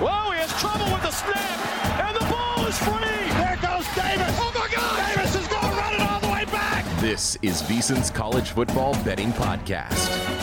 Whoa, he has trouble with the snap, and the ball is free. There goes Davis. Oh my God! Davis is going to run it all the way back. This is VSiN's College Football Betting Podcast.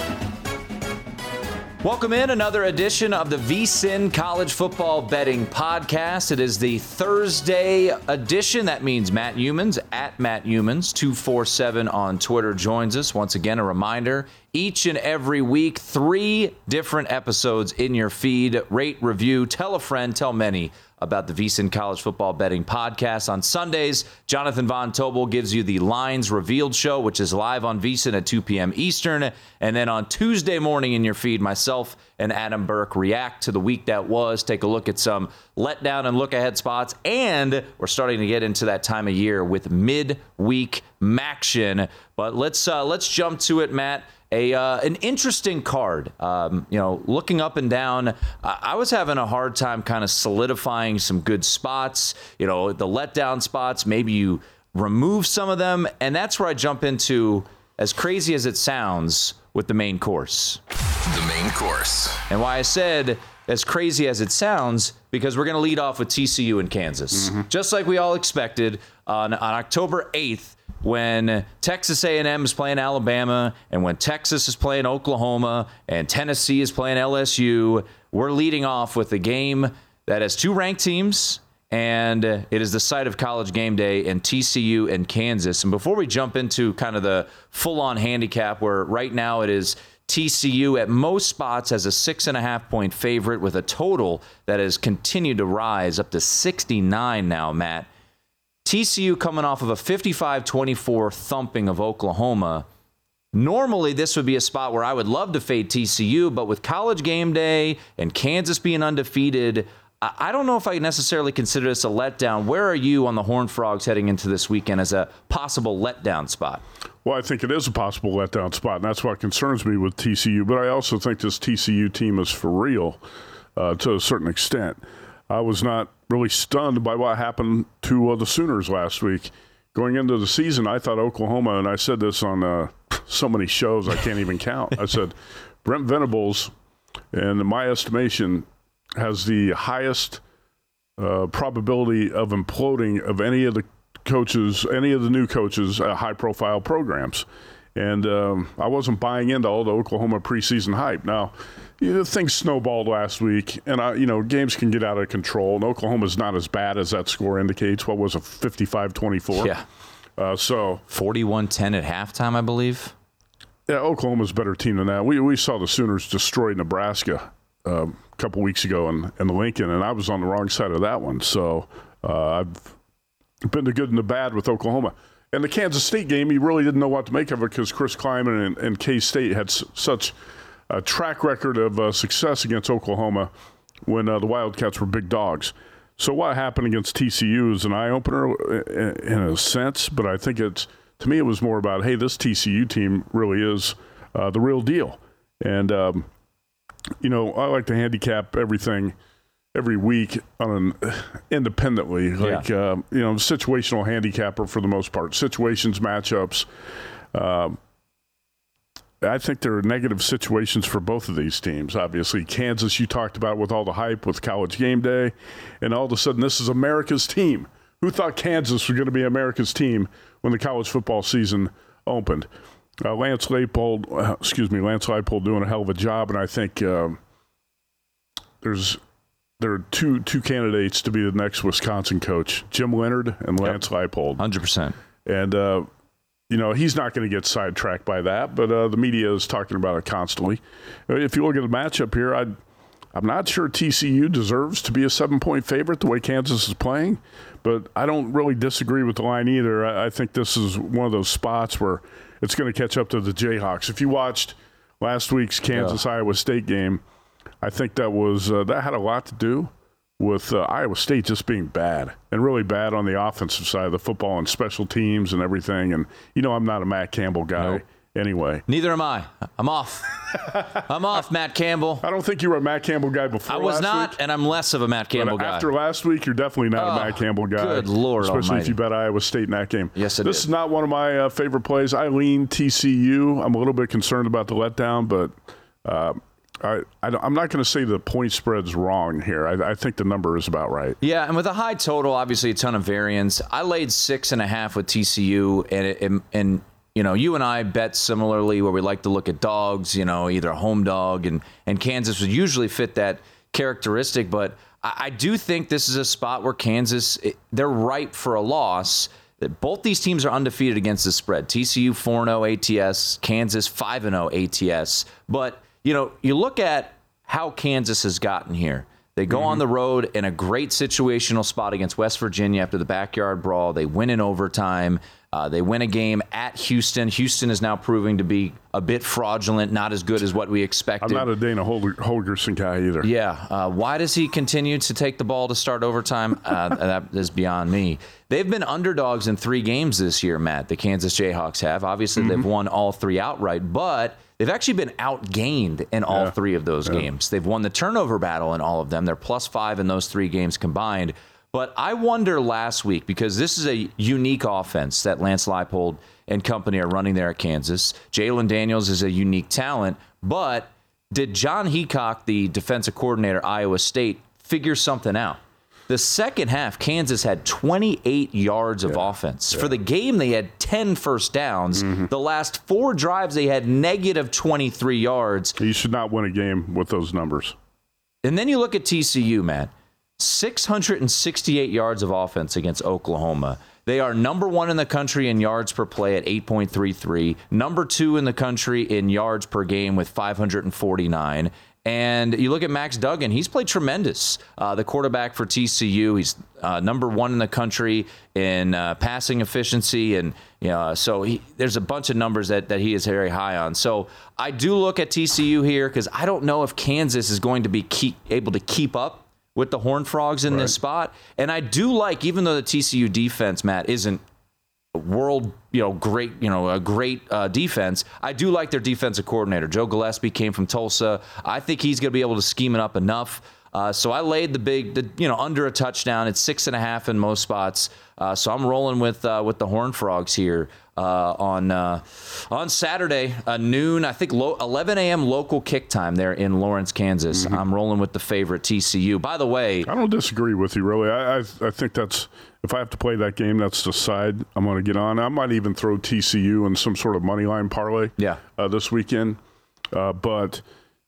Welcome in another edition of the VSIN College Football Betting Podcast. It is the Thursday edition. That means Matt Youmans at Matt Youmans 247 on Twitter joins us. Once again, a reminder each and every week, three different episodes in your feed. Rate, review, tell a friend, tell many about the VSiN College Football Betting Podcast. On Sundays, Jonathan Von Tobel gives you the Lines Revealed show, which is live on VSiN at 2 p.m. Eastern. And then on Tuesday morning in your feed, myself and Adam Burke react to the week that was, take a look at some letdown and look ahead spots. And we're starting to get into that time of year with mid-week maction. But let's uh, let's jump to it, Matt a uh, an interesting card. Um, you know, looking up and down, I-, I was having a hard time kind of solidifying some good spots. You know, the letdown spots. Maybe you remove some of them, and that's where I jump into. As crazy as it sounds, with the main course. The main course. And why I said as crazy as it sounds, because we're going to lead off with TCU in Kansas, just like we all expected on, on October 8th when Texas A&M is playing Alabama and when Texas is playing Oklahoma and Tennessee is playing LSU, we're leading off with a game that has two ranked teams and it is the site of college game day in TCU and Kansas. And before we jump into kind of the full on handicap, where right now it is TCU at most spots as a six and a half point favorite with a total that has continued to rise up to 69 now, Matt. TCU coming off of a 55 24 thumping of Oklahoma. Normally, this would be a spot where I would love to fade TCU, but with college game day and Kansas being undefeated, I don't know if I necessarily consider this a letdown. Where are you on the Horned Frogs heading into this weekend as a possible letdown spot? Well, I think it is a possible letdown spot, and that's what concerns me with TCU. But I also think this TCU team is for real uh, to a certain extent. I was not really stunned by what happened to uh, the Sooners last week. Going into the season, I thought Oklahoma, and I said this on uh, so many shows I can't even count. I said Brent Venables, in my estimation, has the highest uh, probability of imploding of any of the coaches, any of the new coaches at high profile programs. And um, I wasn't buying into all the Oklahoma preseason hype. Now, you know, things snowballed last week, and I, you know games can get out of control. And Oklahoma's not as bad as that score indicates. What was it, 55-24? Yeah. Uh, so 41 10 at halftime, I believe. yeah, Oklahoma's a better team than that. We we saw the Sooners destroy Nebraska uh, a couple weeks ago in, in Lincoln, and I was on the wrong side of that one. So uh, I've been the good and the bad with Oklahoma. And the Kansas State game, you really didn't know what to make of it because Chris Klieman and, and K State had s- such a track record of uh, success against Oklahoma when uh, the Wildcats were big dogs. So what happened against TCU is an eye opener in, in a sense, but I think it's to me it was more about hey, this TCU team really is uh, the real deal, and um, you know I like to handicap everything every week on an independently, like uh, you know situational handicapper for the most part, situations, matchups. Um, I think there are negative situations for both of these teams. Obviously, Kansas, you talked about with all the hype with college game day, and all of a sudden, this is America's team. Who thought Kansas was going to be America's team when the college football season opened? Uh, Lance Leipold, uh, excuse me, Lance Leipold doing a hell of a job, and I think um there's there are two two candidates to be the next Wisconsin coach: Jim Leonhard and Lance Leipold. 100%. And, uh, you know, he's not going to get sidetracked by that, but uh, the media is talking about it constantly. If you look at the matchup here, i I'm not sure TCU deserves to be a seven point favorite the way Kansas is playing, but I don't really disagree with the line either. I, I think this is one of those spots where it's going to catch up to the Jayhawks. If you watched last week's Kansas Iowa State game, I think that was uh, that had a lot to do with uh, Iowa State just being bad and really bad on the offensive side of the football and special teams and everything. And you know, I'm not a Matt Campbell guy Nope. anyway. Neither am I. I'm off. I'm off, Matt Campbell. I don't think you were a Matt Campbell guy before. I was not, week, and I'm less of a Matt Campbell but guy. after last week, you're definitely not Oh, a Matt Campbell guy. good Lord especially almighty. if you bet Iowa State in that game. Yes, I This did. is not one of my uh, favorite plays. I lean TCU. I'm a little bit concerned about the letdown, but uh, I, I am not going to say the point spread's wrong here. I, I, think the number is about right. Yeah, and with a high total, obviously a ton of variance. I laid six and a half with TCU, and it, and, and you know, you and I bet similarly where we like to look at dogs. You know, either a home dog, and and Kansas would usually fit that characteristic. But I, I do think this is a spot where Kansas they're ripe for a loss. Both these teams are undefeated against the spread. TCU 4 0 ATS, Kansas 5 0 ATS. But you know, you look at how Kansas has gotten here. They go mm-hmm. on the road in a great situational spot against West Virginia after the backyard brawl. They win in overtime. Uh, they win a game at Houston. Houston is now proving to be a bit fraudulent, not as good as what we expected. I'm not a Dana Holgorsen guy either. Yeah. Uh, why does he continue to take the ball to start overtime? Uh, that is beyond me. They've been underdogs in three games this year, Matt. The Kansas Jayhawks have. Obviously, mm-hmm. they've won all three outright, but they've actually been outgained in all yeah. three of those yeah. games. They've won the turnover battle in all of them. They're plus five in those three games combined. But I wonder last week because this is a unique offense that Lance Leipold and company are running there at Kansas. Jalon Daniels is a unique talent, but did Jon Heacock, the defensive coordinator Iowa State, figure something out? The second half, Kansas had 28 yards of yeah, offense. Yeah. For the game, they had 10 first downs. Mm-hmm. The last four drives, they had negative 23 yards. You should not win a game with those numbers. And then you look at TCU, Matt. 668 yards of offense against Oklahoma. They are number one in the country in yards per play at 8.33, number two in the country in yards per game with 549. And you look at Max Duggan, he's played tremendous. Uh, the quarterback for TCU, he's uh, number one in the country in uh, passing efficiency. And you know, so he, there's a bunch of numbers that, that he is very high on. So I do look at TCU here because I don't know if Kansas is going to be keep, able to keep up with the Horned Frogs in right. this spot. And I do like, even though the TCU defense, Matt, isn't world, you know, great, you know, a great uh, defense. I do like their defensive coordinator. Joe Gillespie came from Tulsa. I think he's going to be able to scheme it up enough. Uh, so I laid the big, the, you know, under a touchdown. It's six and a half in most spots. Uh, so I'm rolling with uh, with the Horned Frogs here uh, on uh, on Saturday, uh, noon. I think lo- 11 a.m. local kick time there in Lawrence, Kansas. Mm-hmm. I'm rolling with the favorite TCU. By the way, I don't disagree with you really. I I, I think that's if I have to play that game, that's the side I'm going to get on. I might even throw TCU in some sort of money line parlay. Yeah. Uh, this weekend, uh, but.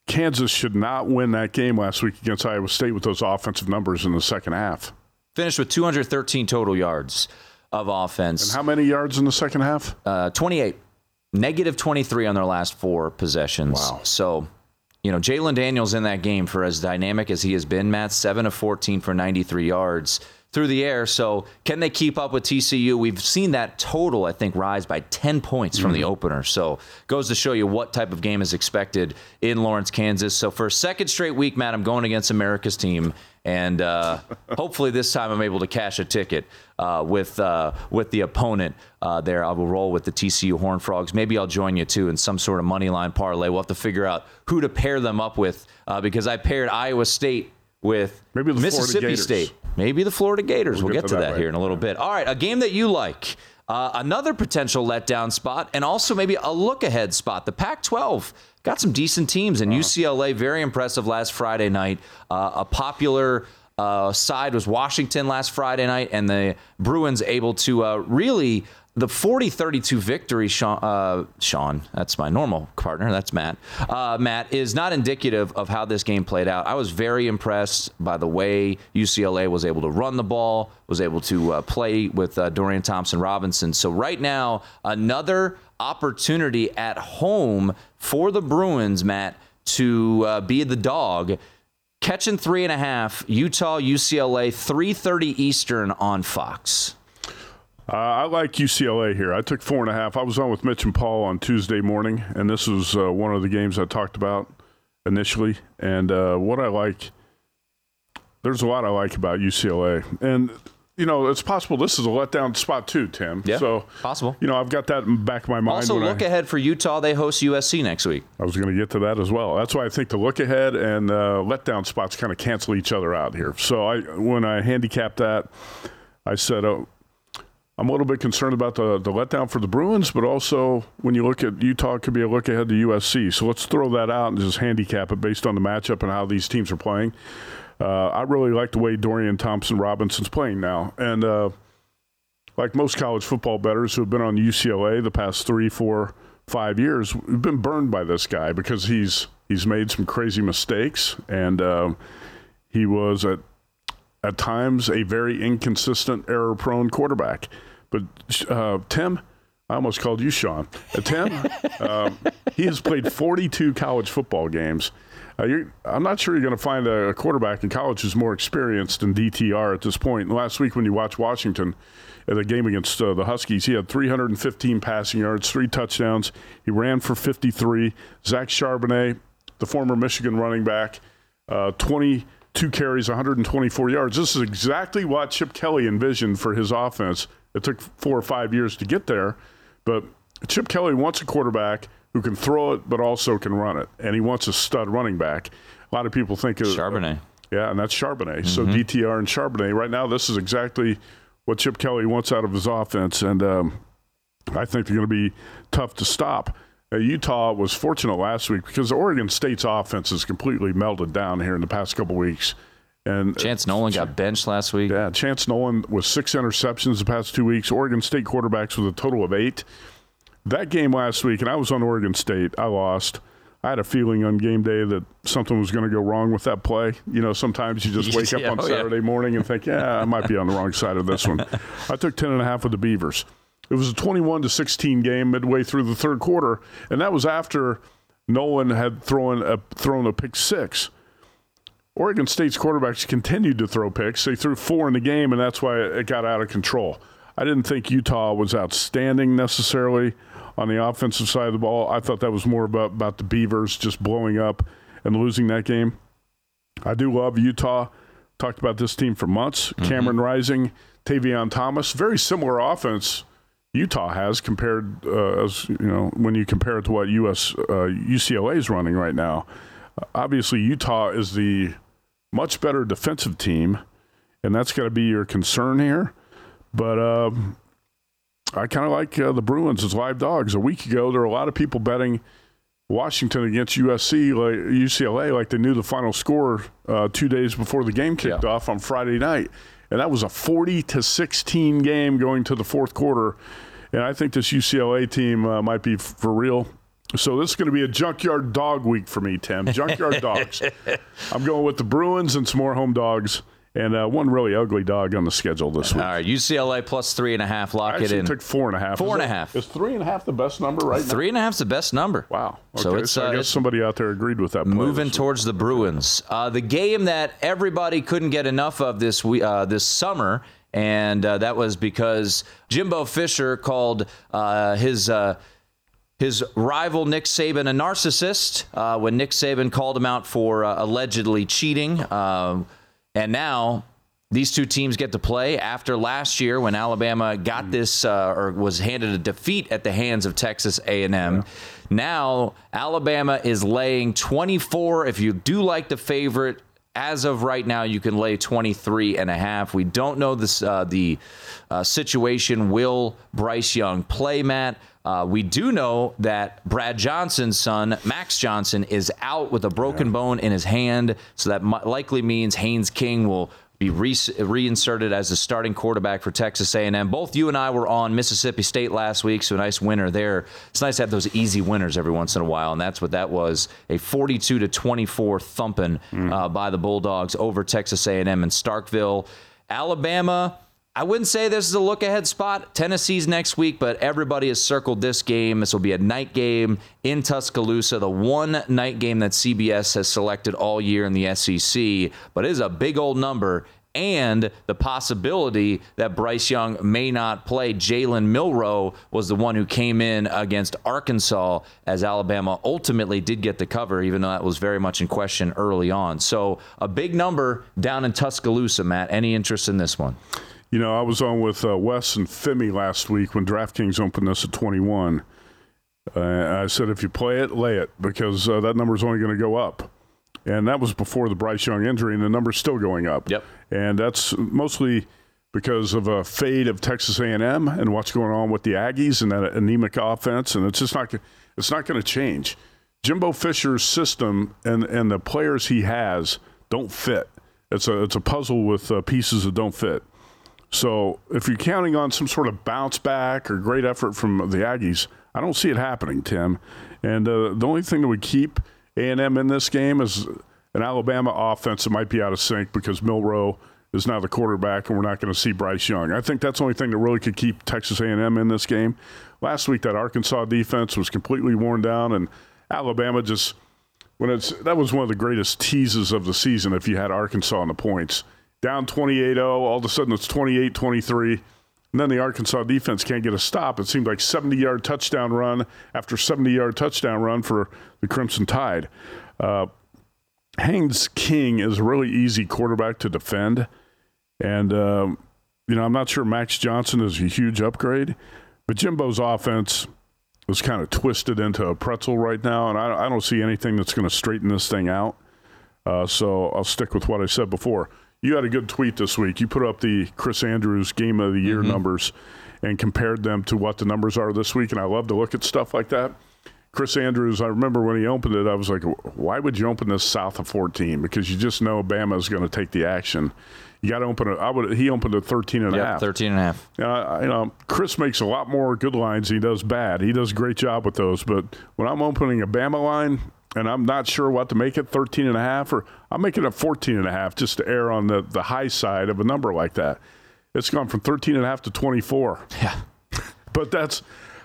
Kansas should not win that game last week against Iowa State with those offensive numbers in the second half. Finished with 213 total yards of offense. And how many yards in the second half? Uh, 28. Negative 23 on their last four possessions. Wow. So, you know, Jalon Daniels in that game for as dynamic as he has been, Matt, 7 of 14 for 93 yards through the air. So, can they keep up with TCU? We've seen that total, I think, rise by 10 points from mm-hmm. the opener. So, goes to show you what type of game is expected in Lawrence, Kansas. So, for a second straight week, Matt, I'm going against America's team and uh, hopefully this time I'm able to cash a ticket uh, with uh, with the opponent uh, there. I will roll with the TCU Horn Frogs. Maybe I'll join you too in some sort of money line parlay. We'll have to figure out who to pair them up with uh, because I paired Iowa State with Maybe Mississippi State. Maybe the Florida Gators. We'll, we'll get, get, to that, that here in a little bit. All right, a game that you like. Uh, another potential letdown spot, and also maybe a look ahead spot. The Pac 12 got some decent teams, and uh-huh. UCLA, very impressive last Friday night. Uh, a popular uh, side was Washington last Friday night, and the Bruins able to uh, really the 40-32 victory, Sean, uh, Sean, that's my normal partner. That's Matt. Uh, Matt is not indicative of how this game played out. I was very impressed by the way UCLA was able to run the ball, was able to uh, play with uh, Dorian Thompson Robinson. So right now, another opportunity at home for the Bruins, Matt, to uh, be the dog catching three and a half. Utah, UCLA, three thirty Eastern on Fox. Uh, I like UCLA here. I took four and a half. I was on with Mitch and Paul on Tuesday morning, and this was uh, one of the games I talked about initially. And uh, what I like, there's a lot I like about UCLA, and you know, it's possible this is a letdown spot too, Tim. Yeah, so possible. You know, I've got that in back of my mind. Also, look I, ahead for Utah. They host USC next week. I was going to get to that as well. That's why I think the look ahead and uh, letdown spots kind of cancel each other out here. So I, when I handicapped that, I said, oh, I'm a little bit concerned about the, the letdown for the Bruins, but also when you look at Utah, it could be a look ahead to USC. So let's throw that out and just handicap it based on the matchup and how these teams are playing. Uh, I really like the way Dorian Thompson Robinson's playing now. And uh, like most college football bettors who have been on UCLA the past three, four, five years, we've been burned by this guy because he's he's made some crazy mistakes and uh, he was at at times a very inconsistent, error prone quarterback. But uh, Tim, I almost called you Sean. Uh, Tim, um, he has played 42 college football games. Uh, I'm not sure you're going to find a, a, quarterback in college who's more experienced than DTR at this point. And last week, when you watched Washington at the game against uh, the Huskies, he had 315 passing yards, three touchdowns. He ran for 53. Zach Charbonnet, the former Michigan running back, uh, 22 carries, 124 yards. This is exactly what Chip Kelly envisioned for his offense it took four or five years to get there, but Chip Kelly wants a quarterback who can throw it but also can run it, and he wants a stud running back. A lot of people think of Charbonnet. Uh, yeah, and that's Charbonnet. Mm-hmm. So DTR and Charbonnet. Right now, this is exactly what Chip Kelly wants out of his offense, and um, I think they're going to be tough to stop. Uh, Utah was fortunate last week because Oregon State's offense has completely melted down here in the past couple weeks. And Chance Nolan got benched last week. Yeah, Chance Nolan with six interceptions the past two weeks. Oregon State quarterbacks with a total of eight. That game last week, and I was on Oregon State. I lost. I had a feeling on game day that something was going to go wrong with that play. You know, sometimes you just wake yeah, up on oh, Saturday yeah. morning and think, yeah, I might be on the wrong side of this one. I took 10 and a half with the Beavers. It was a 21 to 16 game midway through the third quarter, and that was after Nolan had thrown a thrown a pick six. Oregon State's quarterbacks continued to throw picks. They threw four in the game, and that's why it got out of control. I didn't think Utah was outstanding necessarily on the offensive side of the ball. I thought that was more about, about the Beavers just blowing up and losing that game. I do love Utah. Talked about this team for months. Mm-hmm. Cameron Rising, Tavion Thomas, very similar offense Utah has compared uh, as you know when you compare it to what US uh, UCLA is running right now. Obviously, Utah is the much better defensive team, and that's got to be your concern here. But uh, I kind of like uh, the Bruins as live dogs. A week ago, there were a lot of people betting Washington against USC, like UCLA, like they knew the final score uh, two days before the game kicked yeah. off on Friday night, and that was a 40 to 16 game going to the fourth quarter. And I think this UCLA team uh, might be for real. So this is going to be a junkyard dog week for me, Tim. Junkyard dogs. I'm going with the Bruins and some more home dogs. And uh, one really ugly dog on the schedule this week. All right, UCLA plus three and a half. Lock it in. took four and a half. Four is and a half. Is three and a half the best number right Three now? and a half's the best number. Wow. Okay. So it's. So I uh, guess somebody out there agreed with that. Moving towards the Bruins, uh, the game that everybody couldn't get enough of this uh, this summer, and uh, that was because Jimbo Fisher called uh, his his rival Nick Saban a narcissist uh, when Nick Saban called him out for uh, allegedly cheating. Uh, and now these two teams get to play after last year when Alabama got mm. this uh, or was handed a defeat at the hands of Texas A&M. Yeah. Now Alabama is laying 24. If you do like the favorite, as of right now, you can lay 23 and a half. We don't know this uh, the uh, situation. Will Bryce Young play, Matt? Uh, we do know that Brad Johnson's son, Max Johnson, is out with a broken yeah. bone in his hand. So that likely means Haynes King will be re- reinserted as the starting quarterback for Texas A&M. Both you and I were on Mississippi State last week, so a nice winner there. It's nice to have those easy winners every once in a while, and that's what that was: a 42 to 24 thumping mm. uh, by the Bulldogs over Texas A&M in Starkville, Alabama I wouldn't say this is a look ahead spot. Tennessee's next week, but everybody has circled this game. This will be a night game in Tuscaloosa, the one night game that CBS has selected all year in the SEC, but it is a big old number. And the possibility that Bryce Young may not play. Jalen Milroe was the one who came in against Arkansas as Alabama ultimately did get the cover, even though that was very much in question early on. So a big number down in Tuscaloosa, Matt. Any interest in this one? You know, I was on with uh, Wes and Femi last week when DraftKings opened this at 21. Uh, I said, if you play it, lay it because uh, that number is only going to go up. And that was before the Bryce Young injury, and the number's still going up. Yep. And that's mostly because of a fade of Texas A&M and what's going on with the Aggies and that anemic offense, and it's just not it's not going to change. Jimbo Fisher's system and and the players he has don't fit. It's a it's a puzzle with uh, pieces that don't fit. So if you're counting on some sort of bounce back or great effort from the Aggies, I don't see it happening, Tim. And uh, the only thing that would keep A&M in this game is an Alabama offense that might be out of sync because Milroe is now the quarterback, and we're not going to see Bryce Young. I think that's the only thing that really could keep Texas A&M in this game. Last week, that Arkansas defense was completely worn down, and Alabama just when it's that was one of the greatest teases of the season. If you had Arkansas on the points down 28-0, all of a sudden it's 28-23. And then the Arkansas defense can't get a stop. It seemed like 70 yard touchdown run after 70 yard touchdown run for the Crimson Tide. Uh, Haynes King is a really easy quarterback to defend. And, um, you know, I'm not sure Max Johnson is a huge upgrade, but Jimbo's offense is kind of twisted into a pretzel right now, and I, I don't see anything that's going to straighten this thing out. Uh, so I'll stick with what I said before. You had a good tweet this week. You put up the Chris Andrews Game of the Year mm-hmm. numbers and compared them to what the numbers are this week, and I love to look at stuff like that. Chris Andrews, I remember when he opened it, I was like, why would you open this south of 14? Because you just know Bama is going to take the action you got to open it. I would. He opened at 13 and yep, a half. 13 and a half. Uh, you know, Chris makes a lot more good lines. He does bad. He does a great job with those. But when I'm opening a Bama line and I'm not sure what to make it, 13 and a half, or I'm making it 14 and a half just to err on the, the high side of a number like that. It's gone from 13 and a half to 24. Yeah. but that's,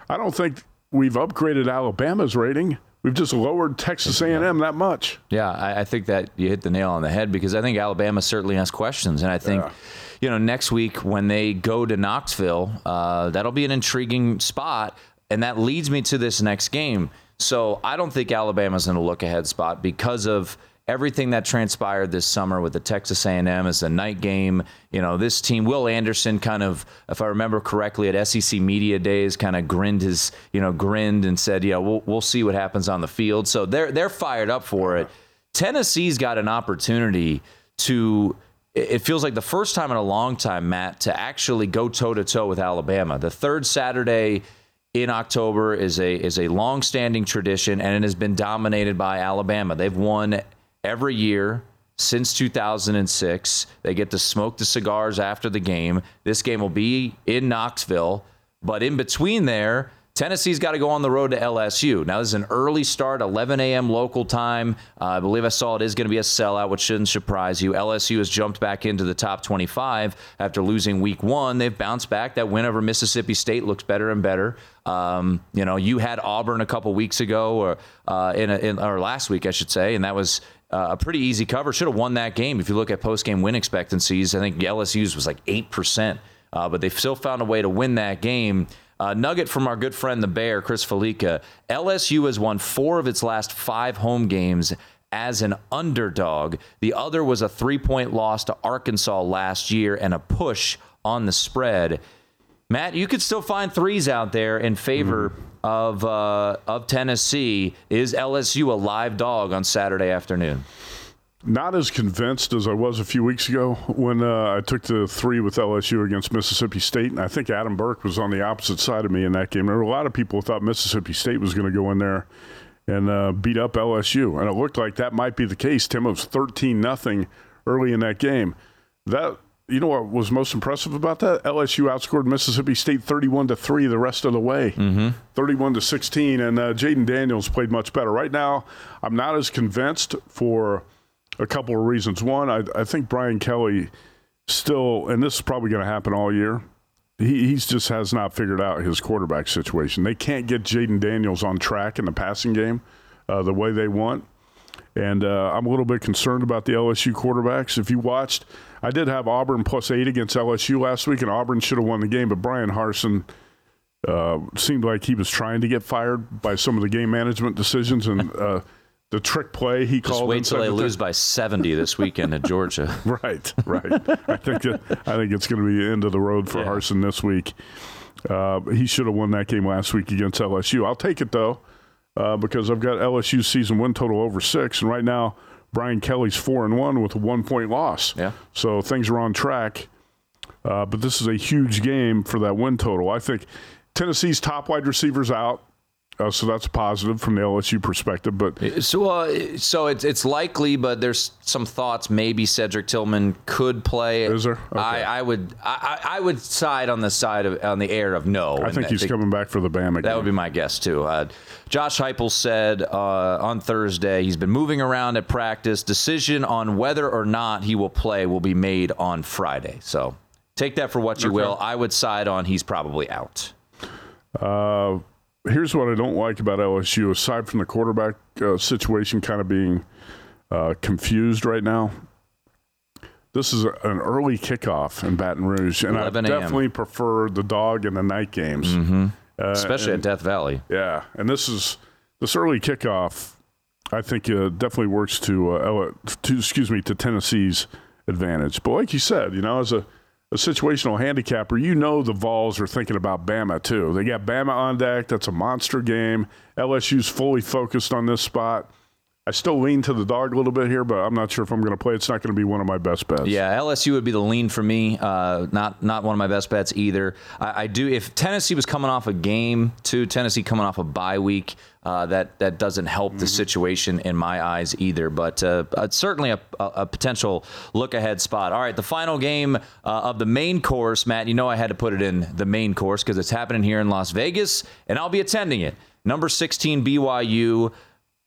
I don't think we've upgraded Alabama's rating. We've just lowered Texas A&M that much. Yeah, I, I, think that you hit the nail on the head because I think Alabama certainly has questions, and I think. Yeah. You know, next week when they go to Knoxville, uh, that'll be an intriguing spot, and that leads me to this next game. So I don't think Alabama's in a look ahead spot because of everything that transpired this summer with the Texas A&M as a night game. You know, this team, Will Anderson, kind of, if I remember correctly, at SEC media days, kind of grinned his, you know, grinned and said, "Yeah, we'll we'll see what happens on the field." So they're they're fired up for it. Tennessee's got an opportunity to. It feels like the first time in a long time, Matt, to actually go toe to toe with Alabama. The third Saturday in October is a is a long-standing tradition, and it has been dominated by Alabama. They've won every year since 2006. They get to smoke the cigars after the game. This game will be in Knoxville, but in between there, Tennessee's got to go on the road to LSU. Now, this is an early start, 11 a.m. local time. Uh, I believe I saw it is going to be a sellout, which shouldn't surprise you. LSU has jumped back into the top 25 after losing week one. They've bounced back. That win over Mississippi State looks better and better. Um, you know, you had Auburn a couple weeks ago, or uh, in, a, in, or last week, I should say, and that was uh, a pretty easy cover. Should have won that game. If you look at post game win expectancies, I think LSU's was like eight percent, uh, but they still found a way to win that game. Uh, nugget from our good friend the Bear, Chris Fallica. LSU has won four of its last five home games as an underdog. The other was a three point loss to Arkansas last year and a push on the spread. Matt, you could still find threes out there in favor mm of uh, of Tennessee. Is LSU a live dog on Saturday afternoon? Not as convinced as I was a few weeks ago when uh, I took the three with LSU against Mississippi State, and I think Adam Burke was on the opposite side of me in that game. There were a lot of people who thought Mississippi State was going to go in there and uh, beat up LSU, and it looked like that might be the case. Tim was thirteen nothing early in that game. That you know what was most impressive about that? LSU outscored Mississippi State 31 to 3 the rest of the way. Mm-hmm. 31 to 16 and uh, Jayden Daniels played much better. Right now, I'm not as convinced for a couple of reasons. One, I, I think Brian Kelly still and this is probably going to happen all year. He he's just has not figured out his quarterback situation. They can't get Jayden Daniels on track in the passing game uh, the way they want. And uh, I'm a little bit concerned about the LSU quarterbacks. If you watched, I did have Auburn plus eight against LSU last week, and Auburn should have won the game, but Bryan Harsin uh, seemed like he was trying to get fired by some of the game management decisions and uh, the trick play he Just called. Wait until they lose by 70 this weekend at Georgia. right, right. I think it, I think it's going to be the end of the road for yeah. Harsin this week. Uh, he should have won that game last week against LSU. I'll take it though uh, because I've got LSU's season win total over six, and right now Brian Kelly's four and one with a one point loss. Yeah. So things are on track uh, but this is a huge game for that win total. I think Tennessee's top wide receivers out. Uh, so that's positive from the LSU perspective, but so uh, so it's it's likely, but there's some thoughts maybe Cedric Tillman could play. Is there? Okay. I, I would I, I would side on the side of on the air of no. I think he's think coming back for the Bama game. That would be my guess too. Uh, Josh Heupel said uh, on Thursday he's been moving around at practice. Decision on whether or not he will play will be made on Friday. So take that for what you Okay. will. I would side on he's probably out. Uh, here's what I don't like about LSU, aside from the quarterback uh, situation kind of being uh, confused right now. This is a, an early kickoff in Baton Rouge, and I definitely prefer the dog and the night games, Mm-hmm. uh, Especially and- at Death Valley. Yeah, and this is this early kickoff. I think uh, definitely works to, uh, to excuse me to Tennessee's advantage. But like you said, you know, as a, a situational handicapper, you know the Vols are thinking about Bama too. They got Bama on deck. That's a monster game. LSU's fully focused on this spot. I still lean to the dog a little bit here, but I'm not sure if I'm going to play. It's not going to be one of my best bets. Yeah, LSU would be the lean for me. Uh, not not one of my best bets either. I, I do if Tennessee was coming off a game too. Tennessee coming off a bye week. Uh, that that doesn't help the situation in my eyes either. But uh, uh, certainly a, a, a potential look ahead spot. All right, the final game uh, of the main course, Matt. You know I had to put it in the main course because it's happening here in Las Vegas, and I'll be attending it. Number 16 BYU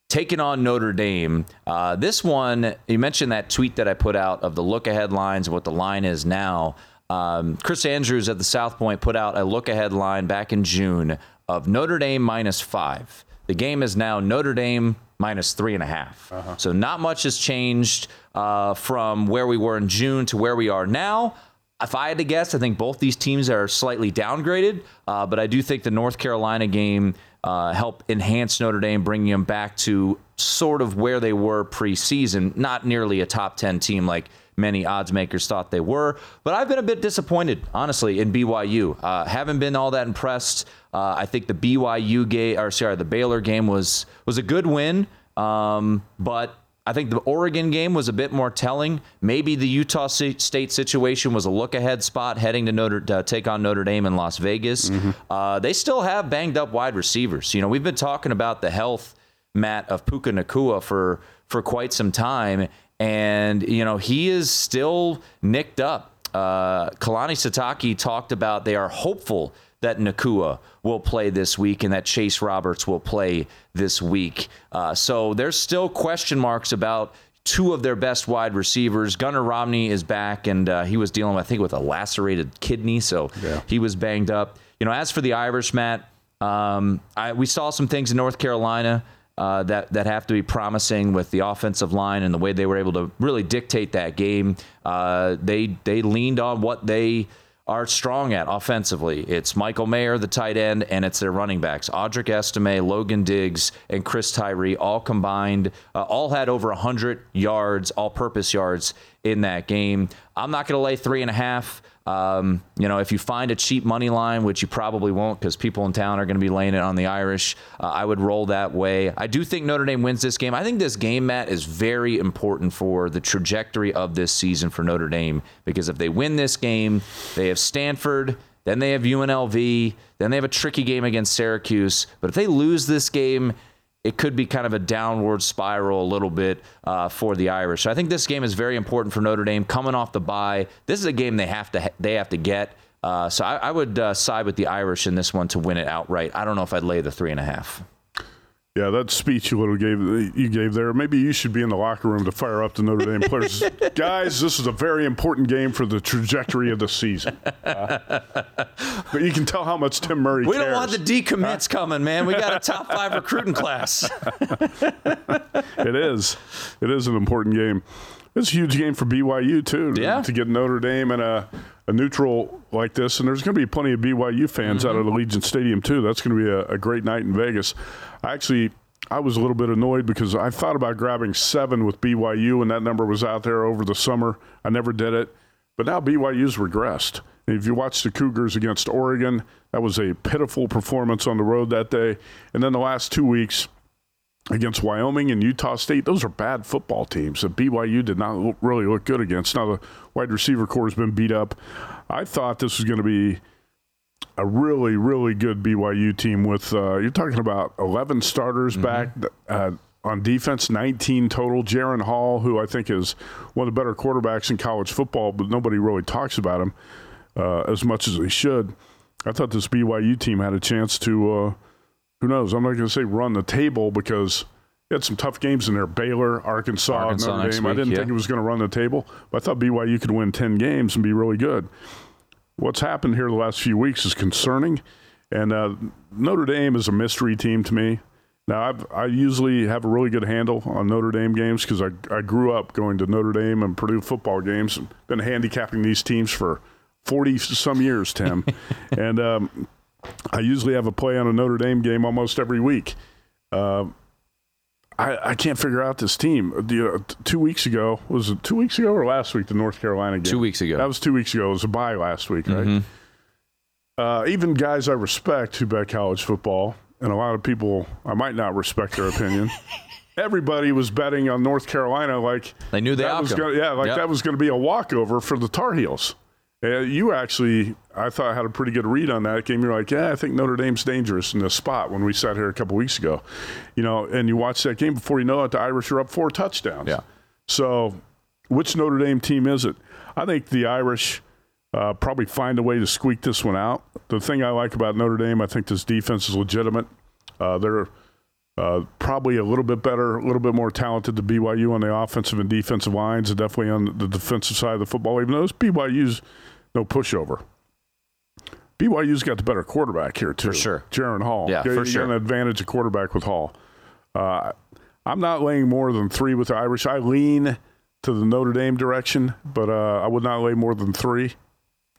taking on Notre Dame. Uh, this one, you mentioned that tweet that I put out of the look ahead lines what the line is now. Um, Chris Andrews at the South Point put out a look ahead line back in June of Notre Dame minus five. The game is now Notre Dame minus three and a half. So not much has changed uh, from where we were in June to where we are now. If I had to guess, I think both these teams are slightly downgraded, uh, but I do think the North Carolina game uh, help enhance Notre Dame, bringing them back to sort of where they were preseason. Not nearly a top 10 team like many odds makers thought they were, but I've been a bit disappointed, honestly, in BYU. Uh, haven't been all that impressed. Uh, I think the BYU game, or sorry, the Baylor game was was a good win, um, but I think the Oregon game was a bit more telling. Maybe the Utah State situation was a look ahead spot heading to Notre to take on Notre Dame in Las Vegas. Uh, they still have banged up wide receivers. You know, we've been talking about the health, Matt, of Puka Nacua for for quite some time, and you know he is still nicked up. Uh, Kalani Sitake talked about they are hopeful that Nacua will play this week and that Chase Roberts will play this week. Uh, so there's still question marks about two of their best wide receivers. Gunnar Romney is back, and uh, he was dealing, I think, with a lacerated kidney, so he was banged up. You know, as for the Irish, Matt, um, I, we saw some things in North Carolina. Uh, that that have to be promising with the offensive line and the way they were able to really dictate that game. Uh, they they leaned on what they are strong at offensively. It's Michael Mayer, the tight end, and it's their running backs. Audric Estime, Logan Diggs, and Chris Tyree all combined, uh, all had over 100 yards, all purpose yards in that game. I'm not going to lay three and a half. Um, you know, if you find a cheap money line, which you probably won't because people in town are going to be laying it on the Irish, uh, I would roll that way. I do think Notre Dame wins this game. I think this game, Matt, is very important for the trajectory of this season for Notre Dame because if they win this game, they have Stanford, then they have UNLV, then they have a tricky game against Syracuse. But if they lose this game, it could be kind of a downward spiral a little bit uh, for the Irish. So I think this game is very important for Notre Dame coming off the bye. This is a game they have to they have to get. Uh, so I, I would uh, side with the Irish in this one to win it outright. I don't know if I'd lay the three and a half. Yeah, that speech you little gave you gave there. Maybe you should be in the locker room to fire up the Notre Dame players, guys. This is a very important game for the trajectory of the season. Uh, but you can tell how much Tim Murray. We don't want the decommits coming, man. We got a top five recruiting class. it is. It is an important game. It's a huge game for BYU too. To, Yeah. to get Notre Dame in a, a neutral like this, and there's going to be plenty of BYU fans out of Mm-hmm. Allegiant Stadium too. That's going to be a, a great night in Vegas. I actually. I was a little bit annoyed because I thought about grabbing seven with BYU, and that number was out there over the summer. I never did it, but now BYU's regressed. If you watch the Cougars against Oregon, that was a pitiful performance on the road that day. And then the last two weeks, against Wyoming and Utah State. Those are bad football teams that BYU did not look, really look good against. Now the wide receiver corps has been beat up. I thought this was going to be a really, really good BYU team with uh, you're talking about 11 starters mm-hmm. back uh, on defense, 19 total. Jaren Hall, who I think is one of the better quarterbacks in college football, but nobody really talks about him uh, as much as they should. I thought this BYU team had a chance to, uh, who knows? I'm not going to say run the table because they had some tough games in there. Baylor, Arkansas, Arkansas Notre Dame. Week, I didn't yeah. think it was going to run the table, but I thought BYU could win 10 games and be really good. What's happened here the last few weeks is concerning, and uh, Notre Dame is a mystery team to me. Now, I've, i usually have a really good handle on Notre Dame games because I, I grew up going to Notre Dame and Purdue football games and been handicapping these teams for 40 some years, Tim. and um, I usually have a play on a Notre Dame game almost every week. Uh, I, I can't figure out this team. The, uh, two weeks ago, was it two weeks ago or last week, the North Carolina game? Two weeks ago. That was two weeks ago. It was a bye last week, right? Mm-hmm. Uh, even guys I respect who bet college football, and a lot of people I might not respect their opinion. Everybody was betting on North Carolina like they knew that was gonna, yeah, like yep. that was going to be a walkover for the Tar Heels. You actually, I thought, I had a pretty good read on that game. You're like, yeah, I think Notre Dame's dangerous in this spot when we sat here a couple weeks ago. You know, and you watch that game before you know it, the Irish are up four touchdowns. Yeah. So, which Notre Dame team is it? I think the Irish uh, probably find a way to squeak this one out. The thing I like about Notre Dame, I think this defense is legitimate. Uh, they're uh, probably a little bit better, a little bit more talented than BYU on the offensive and defensive lines, and definitely on the defensive side of the football. Even though BYU's no pushover. BYU's got the better quarterback here too. For sure, Jaren Hall. Yeah, you, for you sure. Got an advantage of quarterback with Hall. Uh, I'm not laying more than three with the Irish. I lean to the Notre Dame direction, but uh, I would not lay more than three,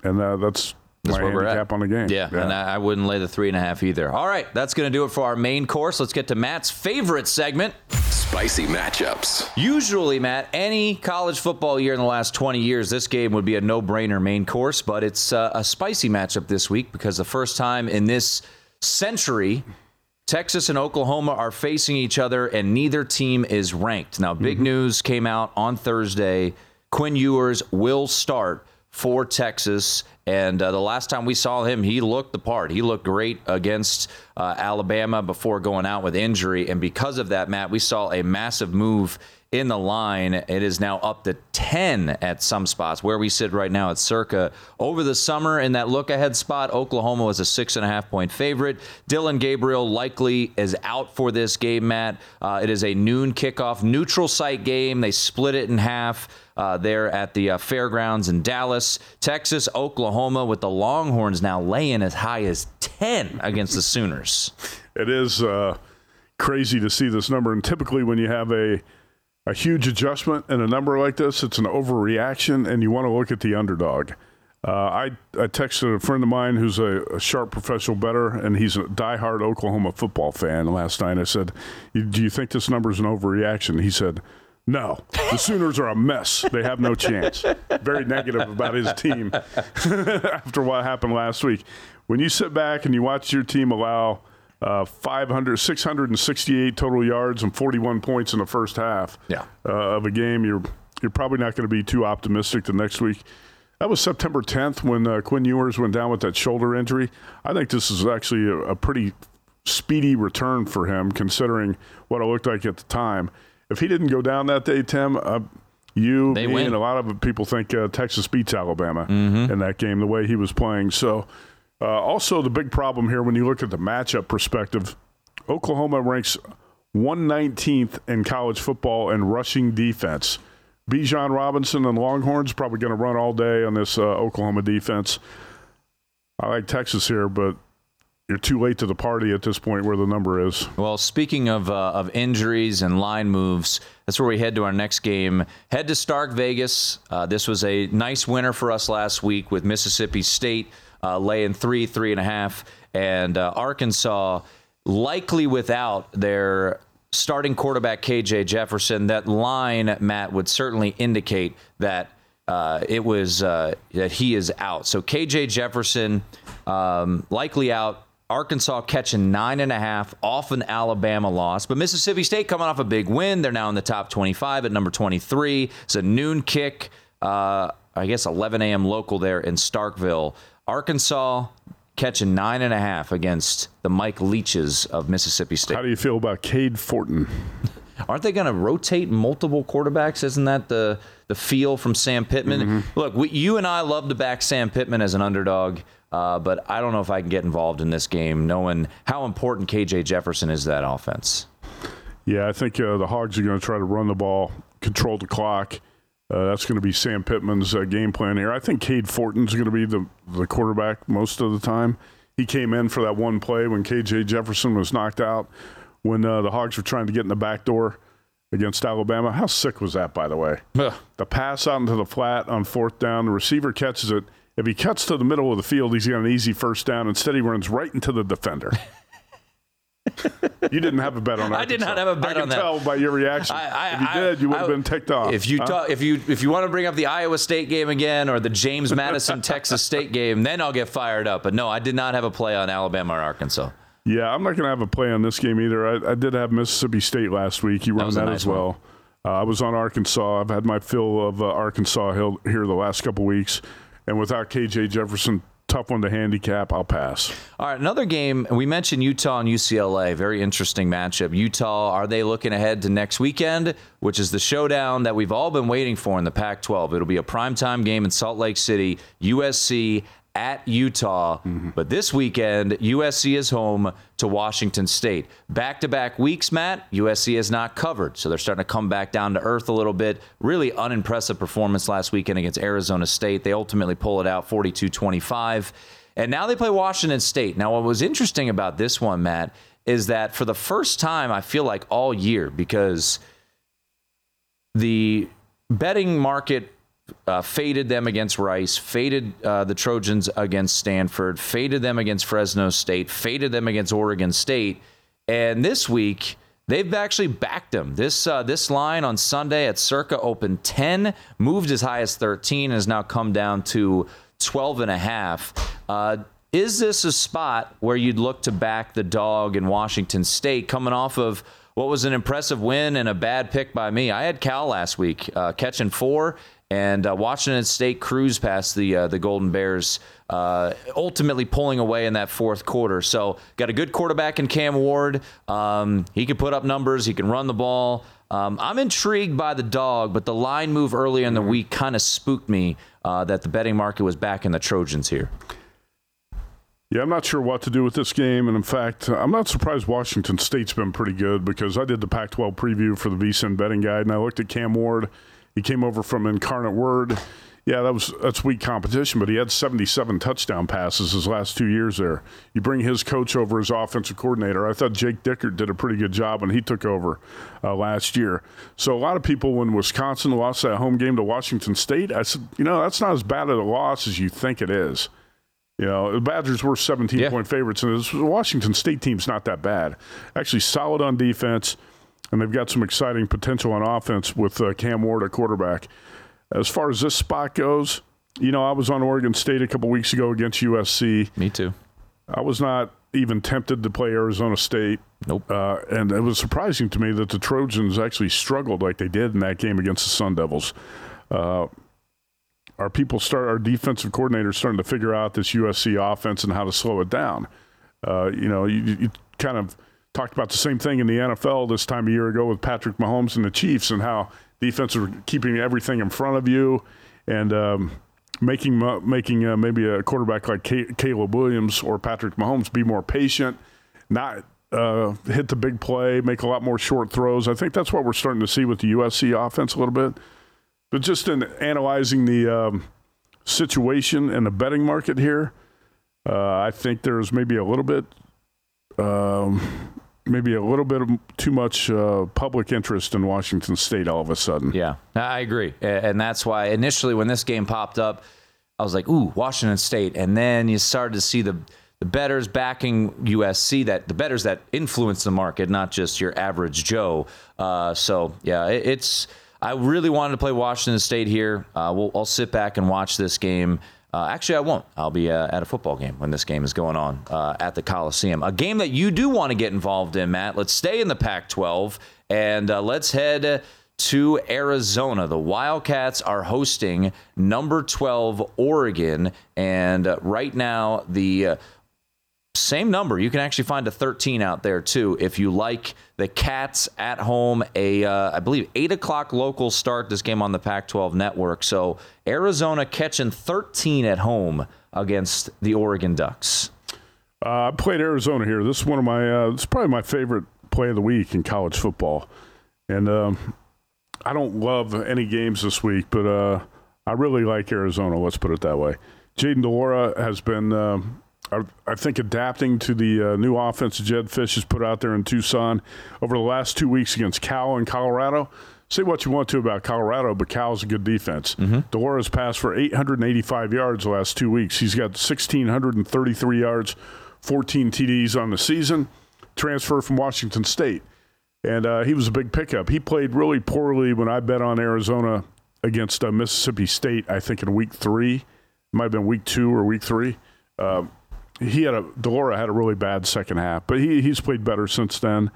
and uh, that's that's my where handicap on the game. Yeah, yeah. and I, I, wouldn't lay the three and a half either. All right, that's going to do it for our main course. Let's get to Matt's favorite segment. Spicy matchups. Usually, Matt, any college football year in the last 20 years, this game would be a no-brainer main course, but it's uh, a spicy matchup this week because the first time in this century Texas and Oklahoma are facing each other, and neither team is ranked. Now, big mm-hmm. news came out on Thursday. Quinn Ewers will start for Texas. And uh, the last time we saw him, he looked the part. He looked great against uh, Alabama before going out with injury. And because of that, Matt, we saw a massive move in the line. It is now up to 10 at some spots. Where we sit right now at circa over the summer in that look ahead spot, Oklahoma was a six and a half point favorite. Dillon Gabriel likely is out for this game, Matt. Uh, it is a noon kickoff, neutral site game. They split it in half. Uh, there at the uh, fairgrounds in Dallas, Texas, Oklahoma, with the Longhorns now laying as high as 10 against the Sooners. It is uh, crazy to see this number. And typically, when you have a a huge adjustment in a number like this, it's an overreaction, and you want to look at the underdog. Uh, I, I texted a friend of mine who's a, a, sharp professional bettor, and he's a diehard Oklahoma football fan last night. I said, Do you think this number is an overreaction? He said, No. The Sooners are a mess. They have no chance. Very negative about his team after what happened last week. When you sit back and you watch your team allow uh, 500, 668 total yards and 41 points in the first half yeah. uh, of a game. You're you're probably not going to be too optimistic the next week. That was September 10th when uh, Quinn Ewers went down with that shoulder injury. I think this is actually a, a pretty speedy return for him, considering what it looked like at the time. If he didn't go down that day, Tim, uh, you, they me, win. and a lot of people think uh, Texas beats Alabama mm-hmm. in that game, the way he was playing. So uh, also, the big problem here when you look at the matchup perspective, Oklahoma ranks 119th in college football in rushing defense. Bijan Robinson and Longhorns probably going to run all day on this uh, Oklahoma defense. I like Texas here, but you're too late to the party at this point where the number is. Well, speaking of uh, of injuries and line moves, that's where we head to our next game. Head to Stark Vegas. Uh, this was a nice winner for us last week with Mississippi State uh, laying three, three and a half, and uh, Arkansas likely without their starting quarterback KJ Jefferson. That line, Matt, would certainly indicate that uh, it was uh, that he is out. So KJ Jefferson um, likely out Arkansas catching nine and a half off an Alabama loss. But Mississippi State coming off a big win. They're now in the top 25 at number 23. It's a noon kick, uh, I guess 11 a.m. local there in Starkville. Arkansas catching nine and a half against the Mike Leaches of Mississippi State. How do you feel about Cade Fortin? Aren't they going to rotate multiple quarterbacks? Isn't that the the feel from Sam Pittman? Mm-hmm. Look, we, you and I love to back Sam Pittman as an underdog, uh, but I don't know if I can get involved in this game, knowing how important KJ Jefferson is to that offense. Yeah, I think uh, the Hogs are going to try to run the ball, control the clock. Uh, that's going to be Sam Pittman's uh, game plan here. I think Cade Fortin's going to be the the quarterback most of the time. He came in for that one play when KJ Jefferson was knocked out when uh, the Hogs were trying to get in the back door against Alabama. How sick was that, by the way? Ugh. The pass out into the flat on fourth down, the receiver catches it. If he cuts to the middle of the field, he's got an easy first down. Instead, he runs right into the defender. you didn't have a bet on that. I did not have a bet I on can that. tell by your reaction. I, I, if you did, you would have been ticked off. If you huh? talk, if you if you want to bring up the Iowa State game again or the James Madison Texas State game, then I'll get fired up. But no, I did not have a play on Alabama or Arkansas. Yeah, I'm not going to have a play on this game either. I, I did have Mississippi State last week. You run was that, nice as well. Uh, I was on Arkansas. I've had my fill of uh, Arkansas Hill here the last couple weeks, and without KJ Jefferson, tough one to handicap. I'll pass. All right, another game. We mentioned Utah and UCLA. Very interesting matchup. Utah, are they looking ahead to next weekend, which is the showdown that we've all been waiting for in the Pac 12? It'll be a primetime game in Salt Lake City, USC at Utah. But this weekend, USC is home to Washington State. Back to back weeks, Matt, USC has not covered. So they're starting to come back down to earth a little bit. Really unimpressive performance last weekend against Arizona State. They ultimately pull it out 42 25. And now they play Washington State. Now, what was interesting about this one, Matt, is that for the first time, I feel like all year, because the betting market uh, faded them against Rice, faded uh, the Trojans against Stanford, faded them against Fresno State, faded them against Oregon State, and this week they've actually backed them. This uh, this line on Sunday at Circa opened 10, moved as high as 13, and has now come down to 12 and a half. Uh, is this a spot where you'd look to back the dog in Washington State coming off of what was an impressive win and a bad pick by me? I had Cal last week uh, catching four and uh, Washington State cruised past the uh, the Golden Bears, uh, ultimately pulling away in that fourth quarter. So got a good quarterback in Cam Ward. Um, he can put up numbers. He can run the ball. Um, I'm intrigued by the dog, but the line move earlier in the week kind of spooked me uh, that the betting market was back in the Trojans here. Yeah, I'm not sure what to do with this game. And in fact, I'm not surprised Washington State's been pretty good because I did the Pac 12 preview for the VSIN betting guide and I looked at Cam Ward. He came over from Incarnate Word. Yeah, that was that's weak competition, but he had 77 touchdown passes his last two years there. You bring his coach over as offensive coordinator. I thought Jake Dickert did a pretty good job when he took over uh, last year. So a lot of people, when Wisconsin lost that home game to Washington State, I said, you know, that's not as bad of a loss as you think it is. You know, the Badgers were 17 Yeah. point favorites, and this Washington State team's not that bad. Actually, solid on defense, and they've got some exciting potential on offense with uh, Cam Ward at quarterback. As far as this spot goes, you know, I was on Oregon State a couple weeks ago against USC. Me too. I was not even tempted to play Arizona State. Nope. Uh, and it was surprising to me that the Trojans actually struggled like they did in that game against the Sun Devils. Uh, our people start, our defensive coordinators starting to figure out this USC offense and how to slow it down. Uh, you know, you, you kind of talked about the same thing in the NFL this time a year ago with Patrick Mahomes and the Chiefs and how defense are keeping everything in front of you and um, making making uh, maybe a quarterback like Ca- Caleb Williams or Patrick Mahomes be more patient, not uh, hit the big play, make a lot more short throws. I think that's what we're starting to see with the USC offense a little bit. But just in analyzing the um, situation and the betting market here, uh, I think there's maybe a little bit, um, maybe a little bit too much uh, public interest in Washington State all of a sudden. Yeah, I agree, and that's why initially when this game popped up, I was like, "Ooh, Washington State," and then you started to see the the bettors backing USC that the bettors that influence the market, not just your average Joe. Uh, so yeah, it, it's. I really wanted to play Washington State here. Uh, we'll, I'll sit back and watch this game. Uh, actually, I won't. I'll be uh, at a football game when this game is going on uh, at the Coliseum. A game that you do want to get involved in, Matt. Let's stay in the Pac 12 and uh, let's head to Arizona. The Wildcats are hosting number 12 Oregon. And uh, right now, the uh, same number. You can actually find a 13 out there too if you like the Cats at home. A uh, I believe eight o'clock local start. This game on the Pac-12 network. So Arizona catching 13 at home against the Oregon Ducks. Uh, I played Arizona here. This is one of my. Uh, it's probably my favorite play of the week in college football, and um, I don't love any games this week, but uh, I really like Arizona. Let's put it that way. Jayden de Laura has been. Um, I think adapting to the uh, new offense Jedd Fisch has put out there in Tucson over the last two weeks against Cal and Colorado. Say what you want to about Colorado, but Cal's a good defense. Mm-hmm. de Laura's passed for 885 yards the last two weeks. He's got 1,633 yards, 14 TDs on the season. Transfer from Washington State. And uh, he was a big pickup. He played really poorly when I bet on Arizona against uh, Mississippi State, I think in week three. It might have been week two or week three. Um, he had a de Laura had a really bad second half, but he he's played better since then.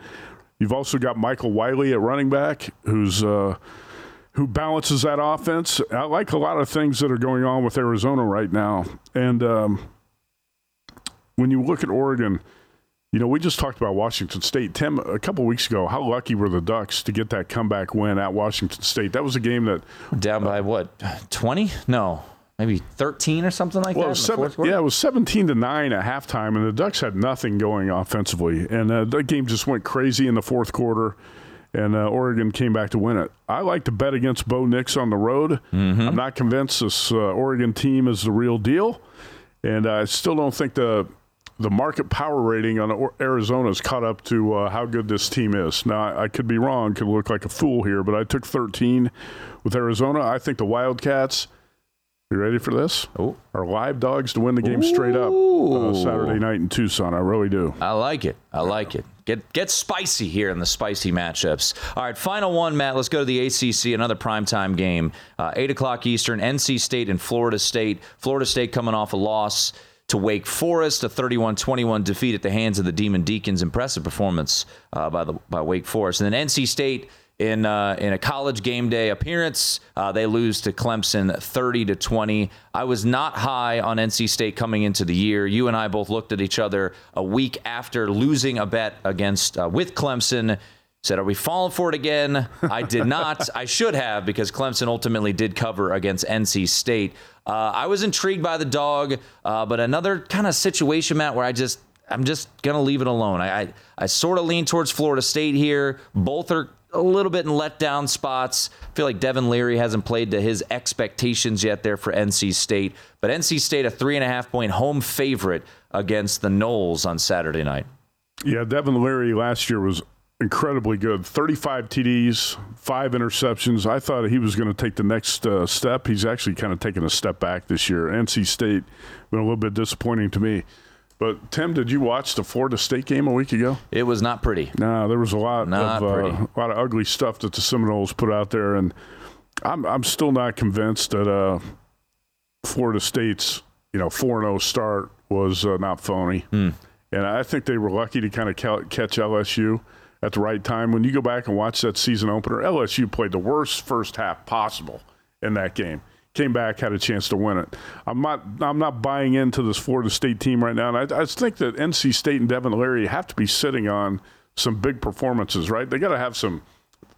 You've also got Michael Wiley at running back, who's uh, who balances that offense. I like a lot of things that are going on with Arizona right now, and um, when you look at Oregon. You know, we just talked about Washington State. Tim, a couple weeks ago, how lucky were the Ducks to get that comeback win at Washington State? That was a game that down by what twenty? No, maybe 13 or something like well, that. Seven, yeah, it was 17 to 9 at halftime, and the Ducks had nothing going offensively. And uh, that game just went crazy in the fourth quarter, and uh, Oregon came back to win it. I like to bet against Bo Nix on the road. Mm-hmm. I'm not convinced this uh, Oregon team is the real deal, and I still don't think the the market power rating on Arizona is caught up to uh, how good this team is. Now, I, I could be wrong, could look like a fool here, but I took 13 with Arizona. I think the Wildcats – you ready for this? Oh. Our live dogs to win the game straight up uh, Saturday night in Tucson. I really do. I like it. I like it. Get get spicy here in the spicy matchups. All right, final one, Matt. Let's go to the ACC. Another primetime game, uh, eight o'clock Eastern. NC State and Florida State. Florida State coming off a loss to Wake Forest, a 31-21 defeat at the hands of the Demon Deacons. Impressive performance uh, by the by Wake Forest, and then NC State in uh, in a college game day appearance. Uh, they lose to Clemson 30 to 20. I was not high on NC State coming into the year. You and I both looked at each other a week after losing a bet against uh, with Clemson. Said, "Are we falling for it again?" I did not. I should have because Clemson ultimately did cover against NC State. Uh, I was intrigued by the dog, uh, but another kind of situation, Matt, where I just I'm just gonna leave it alone. I I, I sort of lean towards Florida State here. Both are a little bit in letdown spots. I feel like Devin Leary hasn't played to his expectations yet there for NC State. But NC State, a three and a half point home favorite against the Noles on Saturday night. Yeah, Devin Leary last year was incredibly good 35 TDs, five interceptions. I thought he was going to take the next uh, step. He's actually kind of taken a step back this year. NC State been a little bit disappointing to me. But Tim, did you watch the Florida State game a week ago? It was not pretty. No, there was a lot not of uh, a lot of ugly stuff that the Seminoles put out there, and I'm I'm still not convinced that uh, Florida State's you know four zero oh start was uh, not phony. Mm. And I think they were lucky to kind of catch LSU at the right time. When you go back and watch that season opener, LSU played the worst first half possible in that game came back, had a chance to win it. I'm not I'm not buying into this Florida State team right now, and I, I think that NC State and Devin Leary have to be sitting on some big performances, right? They got to have some.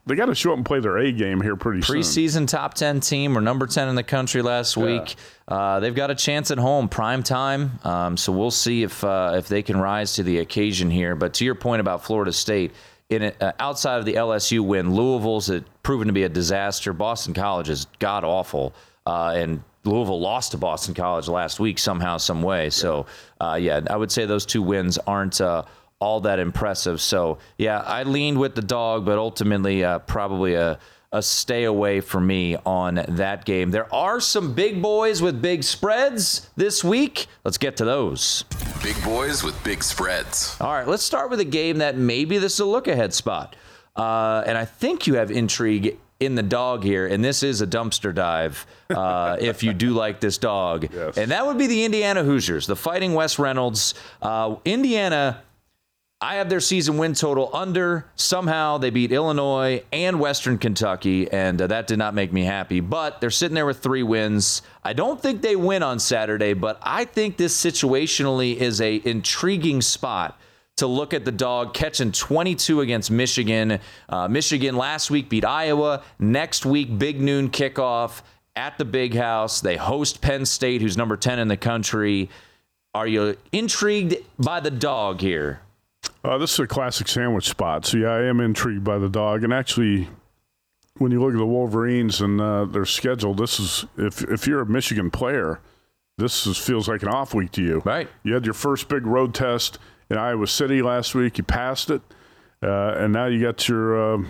They got to show up and play their A game here pretty Preseason soon. Preseason top ten team, or number ten in the country last yeah. week. Uh, they've got a chance at home, prime time. Um, so we'll see if uh, if they can rise to the occasion here. But to your point about Florida State, in uh, outside of the LSU win, Louisville's proven to be a disaster. Boston College is god awful uh, and Louisville lost to Boston College last week somehow, some way. So, uh, yeah, I would say those two wins aren't uh, all that impressive. So, yeah, I leaned with the dog, but ultimately, uh, probably a, a stay away for me on that game. There are some big boys with big spreads this week. Let's get to those. Big boys with big spreads. All right, let's start with a game that maybe this is a look ahead spot. Uh, and I think you have intrigue in the dog here, and this is a dumpster dive uh, if you do like this dog. Yes. And that would be the Indiana Hoosiers, the Fighting Wes Reynolds. Uh, Indiana I have their season win total under. Somehow they beat Illinois and Western Kentucky, and uh, that did not make me happy. But they're sitting there with three wins. I don't think they win on Saturday, but I think this situationally is a intriguing spot to look at the dog catching 22 against Michigan. Uh, Michigan last week beat Iowa. Next week, big noon kickoff at the Big House. They host Penn State, who's number 10 in the country. Are you intrigued by the dog here? Uh, this is a classic sandwich spot. So, yeah, I am intrigued by the dog. And actually, when you look at the Wolverines and uh, their schedule, this is, if, if you're a Michigan player, this is, feels like an off week to you. Right. You had your first big road test in Iowa City last week. You passed it. Uh, and now you got your uh,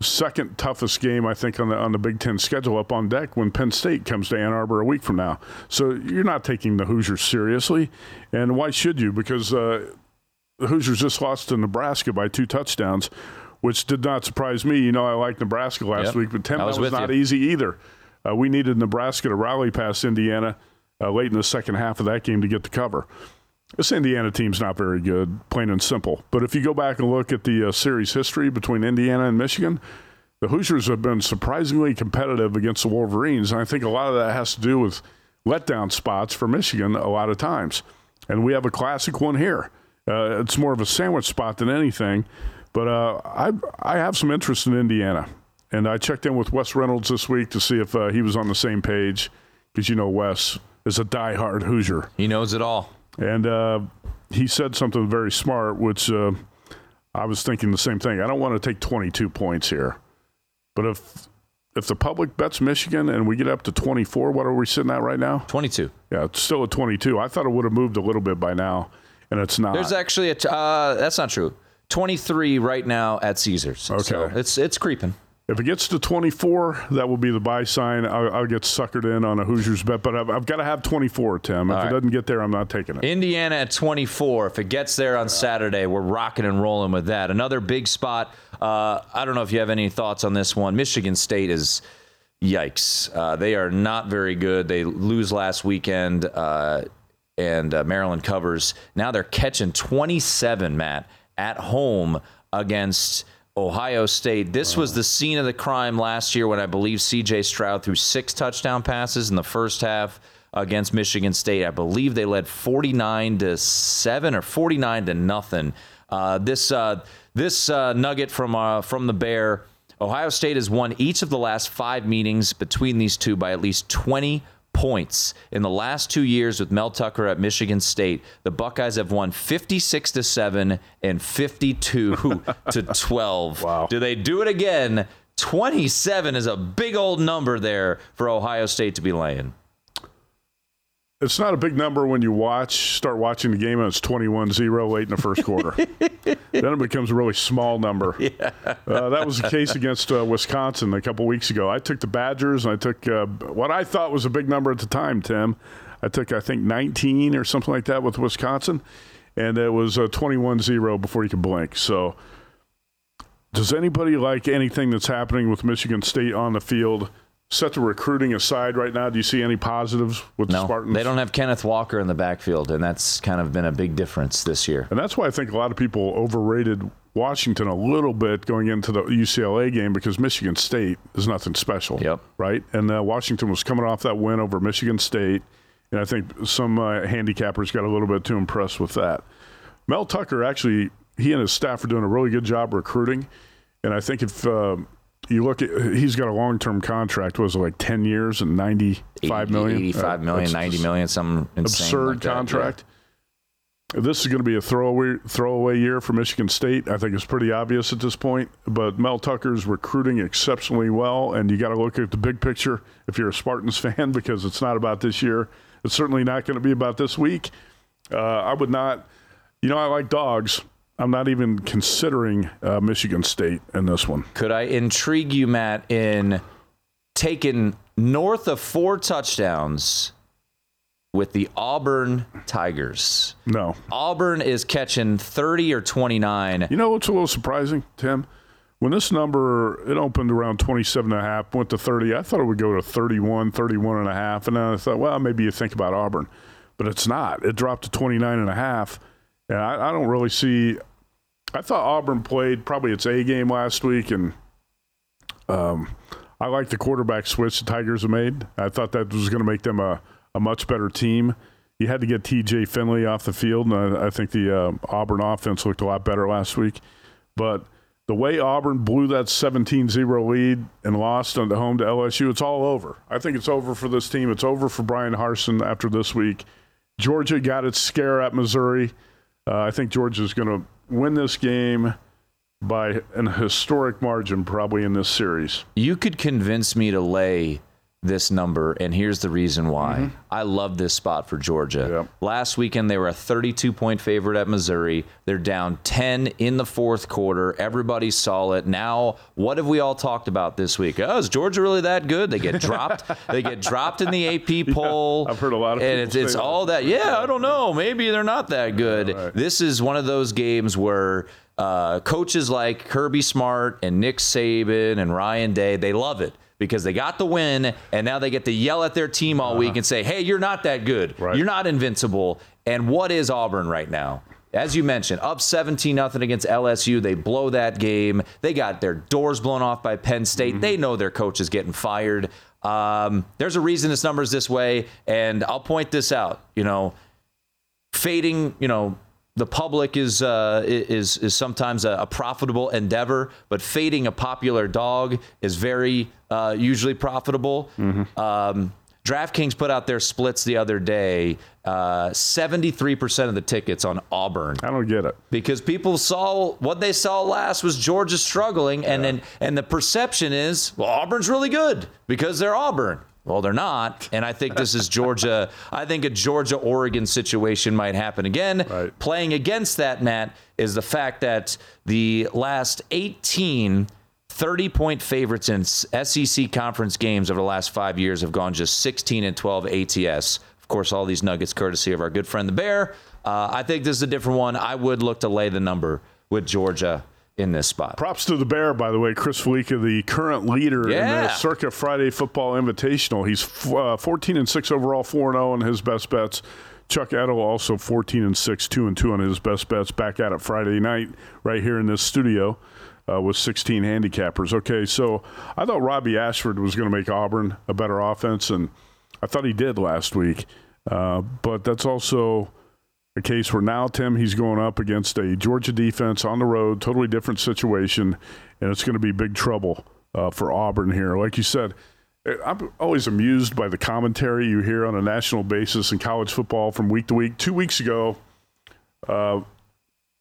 second toughest game, I think, on the on the Big Ten schedule up on deck when Penn State comes to Ann Arbor a week from now. So you're not taking the Hoosiers seriously, and why should you? Because uh, the Hoosiers just lost to Nebraska by two touchdowns, which did not surprise me. You know, I liked Nebraska last Yep. week, but Tim, I that was was not you. easy either. Uh, we needed Nebraska to rally past Indiana uh, late in the second half of that game to get the cover. This Indiana team's not very good, plain and simple. But if you go back and look at the uh, series history between Indiana and Michigan, the Hoosiers have been surprisingly competitive against the Wolverines. And I think a lot of that has to do with letdown spots for Michigan a lot of times. And we have a classic one here. Uh, it's more of a sandwich spot than anything. But uh, I, I have some interest in Indiana. And I checked in with Wes Reynolds this week to see if uh, he was on the same page because, you know, Wes is a diehard Hoosier. He knows it all. And uh, he said something very smart, which uh, I was thinking the same thing. I don't want to take 22 points here, but if if the public bets Michigan and we get up to 24, what are we sitting at right now? 22. Yeah, it's still at 22. I thought it would have moved a little bit by now, and it's not. There's actually a. T- uh, that's not true. 23 right now at Caesars. So Okay. it's it's creeping. If it gets to 24, that will be the buy sign. I'll, I'll get suckered in on a Hoosiers bet, but I've, I've got to have 24, Tim. If All it doesn't get there, I'm not taking it. Indiana at 24. If it gets there on Saturday, we're rocking and rolling with that. Another big spot. Uh, I don't know if you have any thoughts on this one. Michigan State is yikes. Uh, they are not very good. They lose last weekend, uh, and uh, Maryland covers. Now they're catching 27, Matt, at home against. Ohio State. This was the scene of the crime last year when I believe CJ Stroud threw six touchdown passes in the first half against Michigan State. I believe they led 49 to 7 or 49 to nothing. Uh, this uh, this uh, nugget from uh, from the Bear, Ohio State has won each of the last 5 meetings between these two by at least 20 points in the last 2 years with Mel Tucker at Michigan State. The Buckeyes have won 56 to 7 and 52 to 12. Wow. Do they do it again? 27 is a big old number there for Ohio State to be laying. It's not a big number when you watch, start watching the game and it's 21 0 late in the first quarter. then it becomes a really small number. Yeah. Uh, that was the case against uh, Wisconsin a couple weeks ago. I took the Badgers and I took uh, what I thought was a big number at the time, Tim. I took, I think, 19 or something like that with Wisconsin, and it was uh, 21 0 before you could blink. So, does anybody like anything that's happening with Michigan State on the field? Set the recruiting aside right now. Do you see any positives with the Spartans? they don't have Kenneth Walker in the backfield, and that's kind of been a big difference this year. And that's why I think a lot of people overrated Washington a little bit going into the UCLA game because Michigan State is nothing special. Yep. Right? And uh, Washington was coming off that win over Michigan State. And I think some uh, handicappers got a little bit too impressed with that. Mel Tucker actually, he and his staff are doing a really good job recruiting. And I think if uh, you look at, he's got a long term contract, was it like 10 years and 95 million? 85 Uh, million, that's 90 just- million, some insane absurd like that, yeah. contract. This is going to be a throwaway throwaway year for Michigan State. I think it's pretty obvious at this point. But Mel Tucker's recruiting exceptionally well, and you got to look at the big picture if you're a Spartans fan because it's not about this year. It's certainly not going to be about this week. Uh, I would not. You know, I like dogs. I'm not even considering uh, Michigan State in this one. Could I intrigue you, Matt, in taking north of four touchdowns with the Auburn Tigers? No. Auburn is catching 30 or 29. You know what's a little surprising, Tim? when this number it opened around 27 and a half went to 30 i thought it would go to 31 31 and a half and then i thought well maybe you think about auburn but it's not it dropped to 29 and a half and i, I don't really see i thought auburn played probably its a game last week and um, i like the quarterback switch the tigers have made i thought that was going to make them a, a much better team you had to get TJ Finley off the field, and I, I think the uh, Auburn offense looked a lot better last week. But the way Auburn blew that 17 0 lead and lost on the home to LSU, it's all over. I think it's over for this team. It's over for Bryan Harsin after this week. Georgia got its scare at Missouri. Uh, I think Georgia's going to win this game by an historic margin, probably in this series. You could convince me to lay this number, and here's the reason why. Mm-hmm. I love this spot for Georgia. Yep. Last weekend, they were a 32 point favorite at Missouri. They're down 10 in the fourth quarter. Everybody saw it. Now, what have we all talked about this week? Oh, is Georgia really that good? They get dropped. they get dropped in the AP poll. Yeah, I've heard a lot of and it's, it's all that. Yeah, I don't know. Maybe they're not that good. Right. This is one of those games where. Uh, coaches like Kirby Smart and Nick Saban and Ryan Day, they love it because they got the win and now they get to yell at their team all uh-huh. week and say, "Hey, you're not that good. Right. You're not invincible." And what is Auburn right now? As you mentioned, up 17 nothing against LSU. They blow that game. They got their doors blown off by Penn State. Mm-hmm. They know their coach is getting fired. Um, there's a reason this number's this way, and I'll point this out. You know, fading, you know, the public is uh, is is sometimes a, a, profitable endeavor, but fading a popular dog is very uh, usually profitable. Mm-hmm. Um, DraftKings put out their splits the other day. Uh, seventy-three percent of the tickets on Auburn. I don't get it because people saw what they saw last was Georgia struggling, and yeah. and and the perception is well Auburn's really good because they're Auburn. Well, they're not. And I think this is Georgia. I think a Georgia Oregon situation might happen again. Right. Playing against that, Matt, is the fact that the last 18 30 point favorites in SEC conference games over the last five years have gone just 16 and 12 ATS. Of course, all these nuggets courtesy of our good friend the Bear. Uh, I think this is a different one. I would look to lay the number with Georgia in this spot. Props to the Bear, by the way. Chris Fallica, the current leader yeah. in the Circa Friday Football Invitational. He's uh, 14 and 6 overall, 4 0 on his best bets. Chuck Edel also 14 and 6, 2 and 2 on his best bets. Back at it Friday night, right here in this studio. Uh, with 16 handicappers. Okay, so I thought Robby Ashford was going to make Auburn a better offense, and I thought he did last week. Uh, but that's also a case where now, Tim, he's going up against a Georgia defense on the road, totally different situation, and it's going to be big trouble uh, for Auburn here. Like you said, eh, I'm always amused by the commentary you hear on a national basis in college football from week to week. Two weeks ago, uh,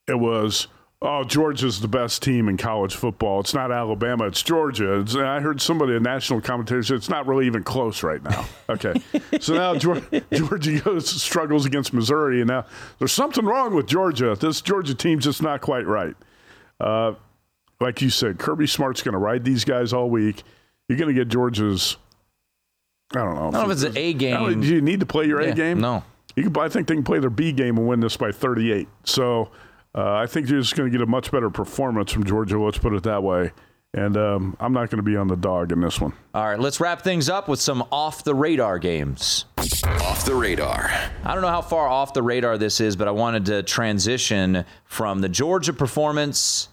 it was oh, Georgia's the best team in college football. It's not Alabama, it's Georgia. It's, I heard somebody, a national commentator, say it's not really even close right now. Okay. so now Georgia, Georgia goes, struggles against Missouri, and now there's something wrong with Georgia. This Georgia team's just not quite right. Uh, like you said, Kirby Smart's going to ride these guys all week. You're going to get Georgia's. I don't know. I don't know if it's an A game. Do you need to play your yeah, A game? No. You can, I think they can play their B game and win this by 38. So uh, I think you're just going to get a much better performance from Georgia. Let's put it that way. And um, I'm not going to be on the dog in this one. All right, let's wrap things up with some off the radar games. Off the radar. I don't know how far off the radar this is, but I wanted to transition from the Georgia performance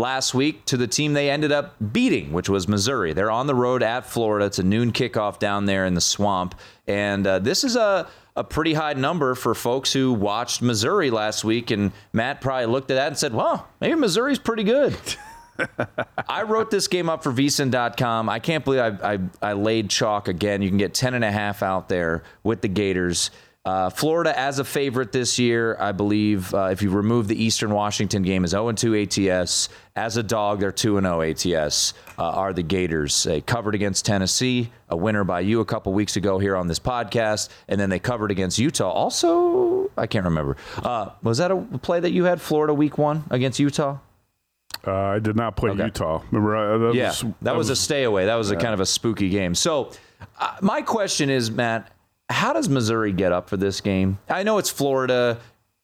last week to the team they ended up beating, which was Missouri. They're on the road at Florida. It's a noon kickoff down there in the swamp. And uh, this is a a pretty high number for folks who watched Missouri last week. And Matt probably looked at that and said, well, maybe Missouri's pretty good. I wrote this game up for vsin.com. I can't believe I, I, I, laid chalk again. You can get 10 and a half out there with the Gators. Uh, Florida as a favorite this year, I believe. Uh, if you remove the Eastern Washington game, is 0 2 ATS. As a dog, they're 2 0 ATS. Uh, are the Gators? They covered against Tennessee, a winner by you a couple weeks ago here on this podcast, and then they covered against Utah. Also, I can't remember. Uh, was that a play that you had Florida week one against Utah? Uh, I did not play okay. Utah. Remember? Uh, that yeah, was, that, that was, was, a stay away. That was yeah. a kind of a spooky game. So, my question is, Matt how does Missouri get up for this game? I know it's Florida.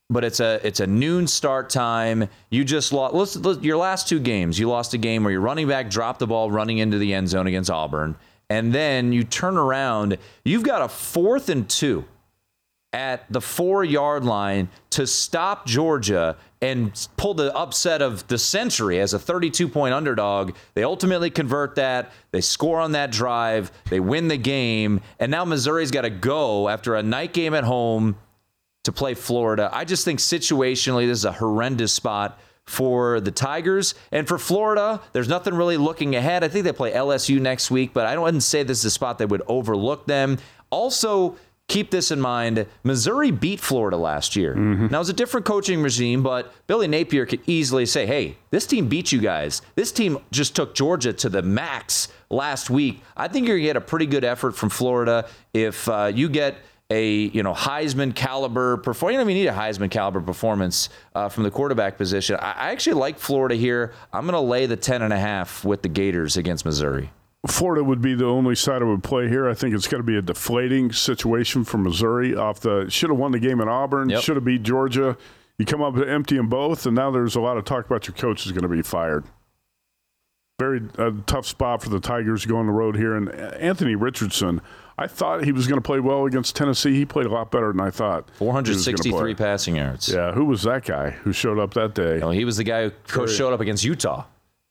but it's a it's a noon start time. You just lost let's, your last two games. You lost a game where your running back dropped the ball running into the end zone against Auburn, and then you turn around. You've got a fourth and two at the four yard line to stop Georgia and pull the upset of the century as a 32 point underdog. They ultimately convert that. They score on that drive. They win the game. And now Missouri's got to go after a night game at home to play Florida. I just think situationally, this is a horrendous spot for the Tigers. And for Florida, there's nothing really looking ahead. I think they play LSU next week, but I don't say this is a spot that would overlook them. Also, keep this in mind Missouri beat Florida last year. Mm-hmm. Now, it was a different coaching regime, but Billy Napier could easily say, hey, this team beat you guys. This team just took Georgia to the max last week. I think you're going to get a pretty good effort from Florida if uh, you get a you know Heisman caliber performance. You don't even need a Heisman caliber performance uh, from the quarterback position. I, I actually like Florida here. I'm going to lay the ten and a half with the Gators against Missouri. Florida would be the only side I would play here. I think it's going to be a deflating situation for Missouri. Off the should have won the game in Auburn, yep. should have beat Georgia. You come up empty in both, and now there's a lot of talk about your coach is going to be fired. Very uh, tough spot for the Tigers going the road here. And Anthony Richardson, I thought he was going to play well against Tennessee. He played a lot better than I thought. 463 passing yards. Yeah, who was that guy who showed up that day? he was the guy who showed up against Utah.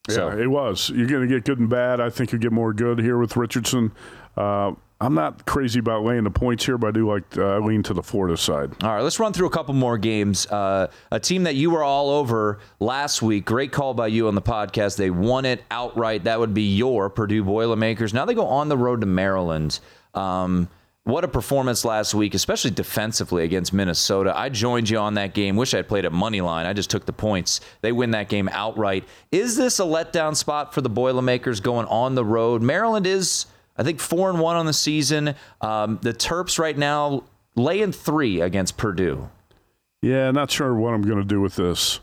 So. Yeah, it was. You're going to get good and bad. I think you get more good here with Richardson. Uh, I'm not crazy about laying the points here, but I do like uh, lean to the Florida side. All right, let's run through a couple more games. Uh, a team that you were all over last week. Great call by you on the podcast. They won it outright. That would be your Purdue Boilermakers. Now they go on the road to Maryland. Um, what a performance last week, especially defensively against Minnesota. I joined you on that game. Wish I'd played at money line. I just took the points. They win that game outright. Is this a letdown spot for the Boilermakers going on the road? Maryland is, I think, four and one on the season. Um, the Terps right now laying three against Purdue. Yeah, not sure what I'm going to do with this.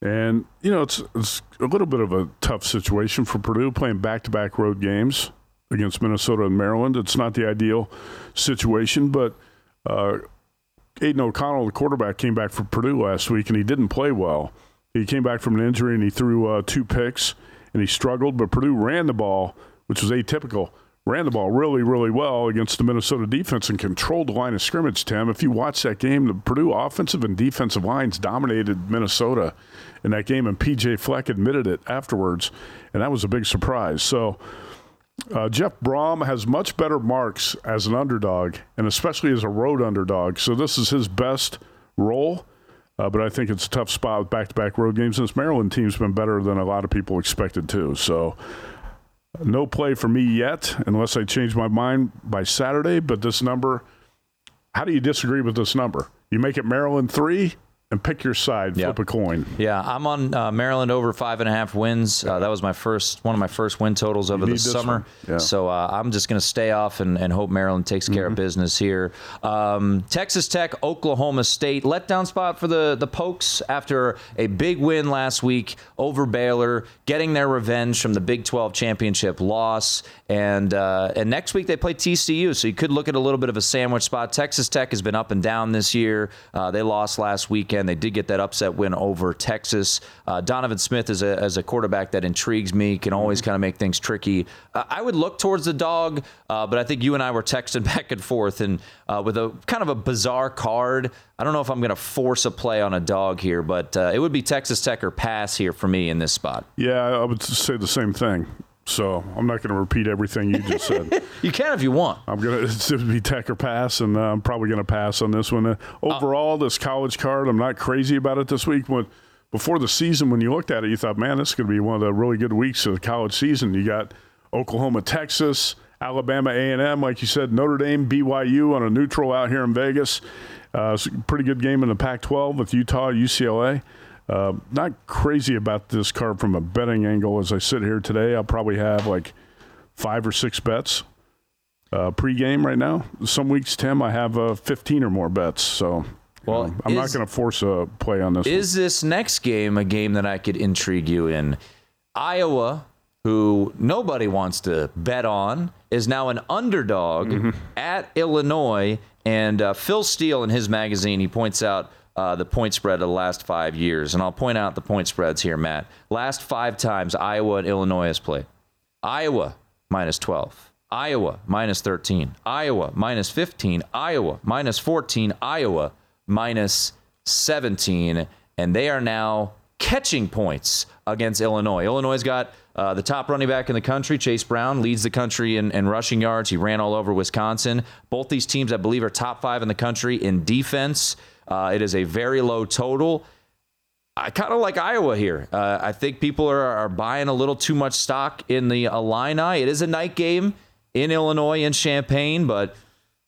And you know, it's it's a little bit of a tough situation for Purdue playing back-to-back road games against Minnesota and Maryland. It's not the ideal situation, but uh, Aidan O'Connell, the quarterback, came back from Purdue last week and he didn't play well. He came back from an injury and he threw uh, two picks and he struggled, but Purdue ran the ball, which was atypical. Ran the ball really, really well against the Minnesota defense and controlled the line of scrimmage, Tim. If you watch that game, the Purdue offensive and defensive lines dominated Minnesota in that game, and PJ Fleck admitted it afterwards, and that was a big surprise. So, uh, Jeff Brohm has much better marks as an underdog, and especially as a road underdog. So this is his best role. Uh, but I think it's a tough spot with back-to-back road games. This Maryland team's been better than a lot of people expected too. So no play for me yet, unless I change my mind by Saturday. But this number, how do you disagree with this number? You make it Maryland three and pick your side, yep. flip a coin. Yeah, I'm on uh, Maryland over five and a half wins. Uh, that was my first one of my first win totals over the summer. Yeah. So uh, I'm just going to stay off and, and, hope Maryland takes care mm-hmm. of business here. Um, Texas Tech, Oklahoma State, letdown spot for the the Pokes after a big win last week over Baylor, getting their revenge from the Big 12 championship loss, and uh, and next week they play TCU. So you could look at a little bit of a sandwich spot. Texas Tech has been up and down this year. Uh, they lost last weekend weekend. They did get that upset win over Texas. Uh, Donovan Smith is a, as a quarterback that intrigues me, can always kind of make things tricky. Uh, I would look towards the dog, uh, but I think you and I were texting back and forth, and uh, with a kind of a bizarre card. I don't know if I'm going to force a play on a dog here, but uh, it would be Texas Tech or pass here for me in this spot. Yeah, I would say the same thing. So I'm not going to repeat everything you just said. you can if you want. I'm going to be tech or pass, and uh, I'm probably going to pass on this one. Uh, overall, this college card, I'm not crazy about it this week. When, before the season, when you looked at it, you thought, man, this is going to be one of the really good weeks of the college season. You got Oklahoma, Texas, Alabama, A&M, like you said, Notre Dame, BYU on a neutral out here in Vegas. Uh, it's a pretty good game in the Pac-12 with Utah, UCLA. Uh, not crazy about this card from a betting angle as I sit here today. I'll probably have like five or six bets uh, pregame right now. Some weeks, Tim, I have uh, 15 or more bets. So well, know, I'm is, not going to force a play on this. Is one. this next game a game that I could intrigue you in? Iowa, who nobody wants to bet on, is now an underdog mm-hmm. at Illinois. And uh, Phil Steele in his magazine, he points out uh, the point spread of the last five years. And I'll point out the point spreads here, Matt. Last five times Iowa and Illinois has played. Iowa minus 12. Iowa minus 13. Iowa minus 15. Iowa minus 14. Iowa minus 17. And they are now catching points against Illinois. Illinois got uh, the top running back in the country, Chase Brown, leads the country in, in, rushing yards. He ran all over Wisconsin. Both these teams, I believe, are top five in the country in defense. Uh, it is a very low total. I kind of like Iowa here. Uh, I think people are, are, buying a little too much stock in the Illini. It is a night game in Illinois in Champaign, but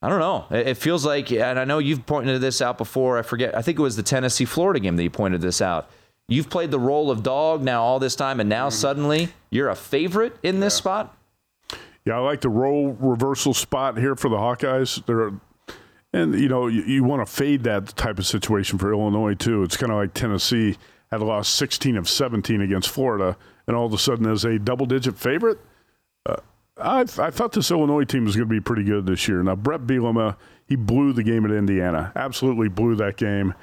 I don't know. It, it feels like, and I know you've pointed this out before. I forget. I think it was the Tennessee Florida game that you pointed this out. You've played the role of dog now all this time, and now suddenly you're a favorite in this spot. Yeah, I like the role reversal spot here for the Hawkeyes. They're and you know, you, you want to fade that type of situation for Illinois too. It's kind of like Tennessee had lost 16 of 17 against Florida, and all of a sudden is a double-digit favorite. Uh, I, I thought this Illinois team was going to be pretty good this year. Now Bret Bielema, he blew the game at Indiana, absolutely blew that game,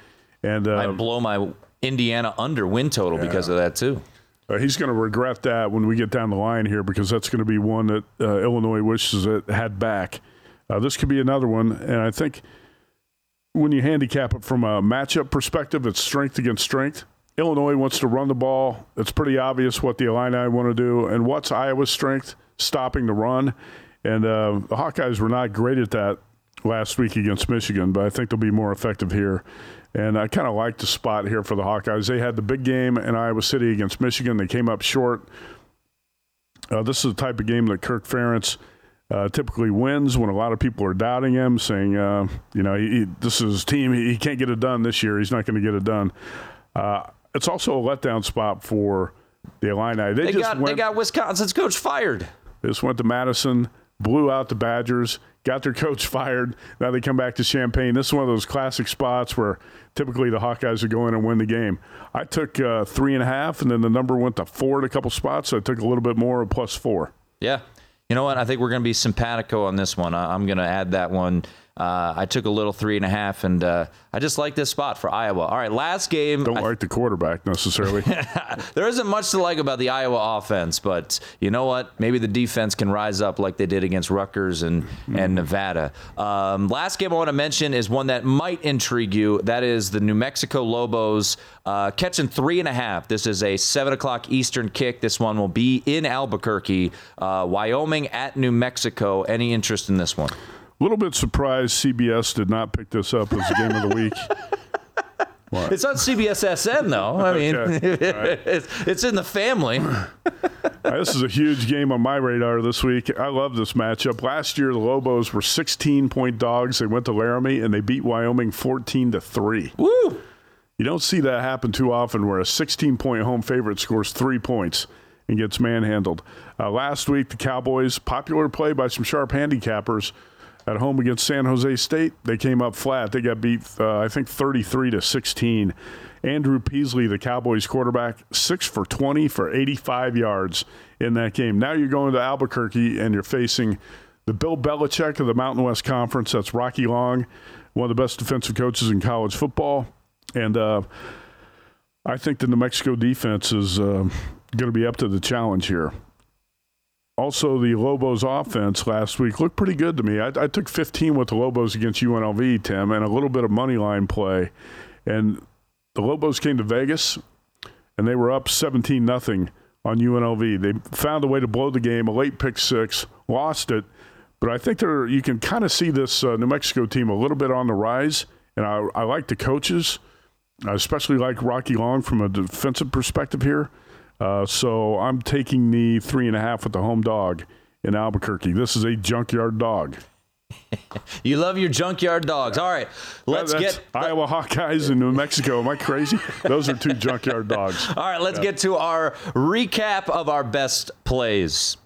and uh, I blow my Indiana under win total yeah. because of that too. Uh, he's going to regret that when we get down the line here because that's going to be one that uh, Illinois wishes it had back. Uh, this could be another one, and I think when you handicap it from a matchup perspective, it's strength against strength. Illinois wants to run the ball. It's pretty obvious what the Illini want to do, and what's Iowa's strength? Stopping the run. And uh, the Hawkeyes were not great at that last week against Michigan, but I think they'll be more effective here. And I kind of like the spot here for the Hawkeyes. They had the big game in Iowa City against Michigan. They came up short. Uh, this is the type of game that Kirk Ferentz – uh, typically wins when a lot of people are doubting him, saying, uh, you know, he, he, this is his team. He, he, can't get it done this year. He's not going to get it done. Uh, it's also a letdown spot for the Illini. They, they got went, they got Wisconsin's coach fired. They just went to Madison, blew out the Badgers, got their coach fired. Now they come back to Champaign. This is one of those classic spots where typically the Hawkeyes would go in and win the game. I took uh, three and a half, and then the number went to four at a couple spots. So I took a little bit more, plus four. Yeah, you know what? I think we're going to be simpatico on this one. I, am going to add that one. Uh, I took a little three and a half, and uh, I just like this spot for Iowa. All right, last game. Don't I, like the quarterback necessarily. there isn't much to like about the Iowa offense, but you know what? Maybe the defense can rise up like they did against Rutgers and mm. and Nevada. Um, last game I want to mention is one that might intrigue you. That is the New Mexico Lobos uh, catching three and a half. This is a seven o'clock Eastern kick. This one will be in Albuquerque, uh, Wyoming at New Mexico. Any interest in this one? A little bit surprised CBS did not pick this up as the game of the week. What? It's on CBS SN though. I mean, right. it's, it's, in the family. this is a huge game on my radar this week. I love this matchup. Last year, the Lobos were 16 point dogs. They went to Laramie and they beat Wyoming 14 to three. Woo! You don't see that happen too often, where a 16 point home favorite scores three points and gets manhandled. Uh, last week, the Cowboys, popular play by some sharp handicappers at home against San Jose State. They came up flat. They got beat, uh, I think, 33 to 16. Andrew Peasley, the Cowboys quarterback, six for 20 for 85 yards in that game. Now you're going to Albuquerque and you're facing the Bill Belichick of the Mountain West Conference. That's Rocky Long, one of the best defensive coaches in college football. And uh, I think the New Mexico defense is uh, going to be up to the challenge here also the Lobos offense last week looked pretty good to me. I, I, took 15 with the Lobos against UNLV, Tim, and a little bit of money line play. And the Lobos came to Vegas, and they were up 17 nothing on UNLV. They found a way to blow the game, a late pick six, lost it. But I think there you can kind of see this uh, New Mexico team a little bit on the rise, and I, I like the coaches. I especially like Rocky Long from a defensive perspective here. Uh, so I'm taking the three and a half with the home dog in Albuquerque. This is a junkyard dog. you love your junkyard dogs. All right, let's get Iowa Hawkeyes in New Mexico. Am I crazy? Those are two junkyard dogs. All right, let's yeah. get to our recap of our best plays.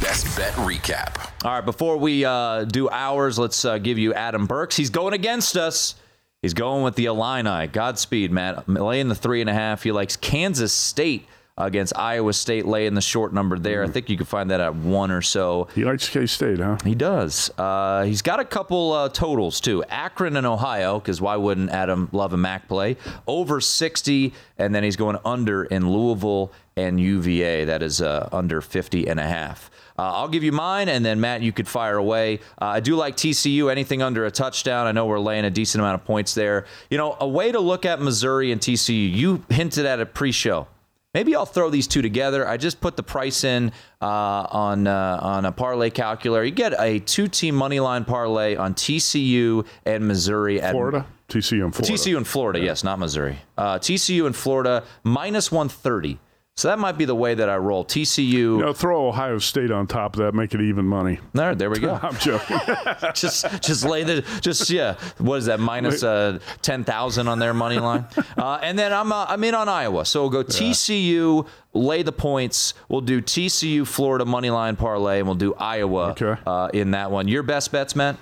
Best bet recap. All right, before we uh, do ours, let's uh, give you Adam Burke's. He's going against us. He's going with the Illini. Godspeed, Matt. Laying the three and a half. He likes Kansas State against Iowa State, laying the short number there. I think you can find that at one or so. He likes K State, huh? He does. Uh, he's got a couple uh, totals too. Akron and Ohio, because why wouldn't Adam love a MAC play? Over 60, and then he's going under in Louisville and UVA. That is uh, under 50 and a half. Uh, I'll give you mine, and then Matt, you could fire away. Uh, I do like TCU, anything under a touchdown. I know we're laying a decent amount of points there. You know, a way to look at Missouri and TCU, you hinted at a pre show. Maybe I'll throw these two together. I just put the price in uh, on uh, on a parlay calculator. You get a two-team money line parlay on TCU and Missouri at Florida, TCU and Florida. TCU and Florida, yes, not Missouri. Uh, TCU and Florida minus 130. So that might be the way that I roll. TCU. You know, throw Ohio State on top of that, make it even money. there, there we go. I'm joking. just just lay the just yeah. What is that minus uh, ten thousand on their money line? Uh, and then I'm uh, I'm in on Iowa, so we'll go TCU. Lay the points. We'll do TCU Florida money line parlay, and we'll do Iowa Okay. uh, in that one. Your best bets, Matt?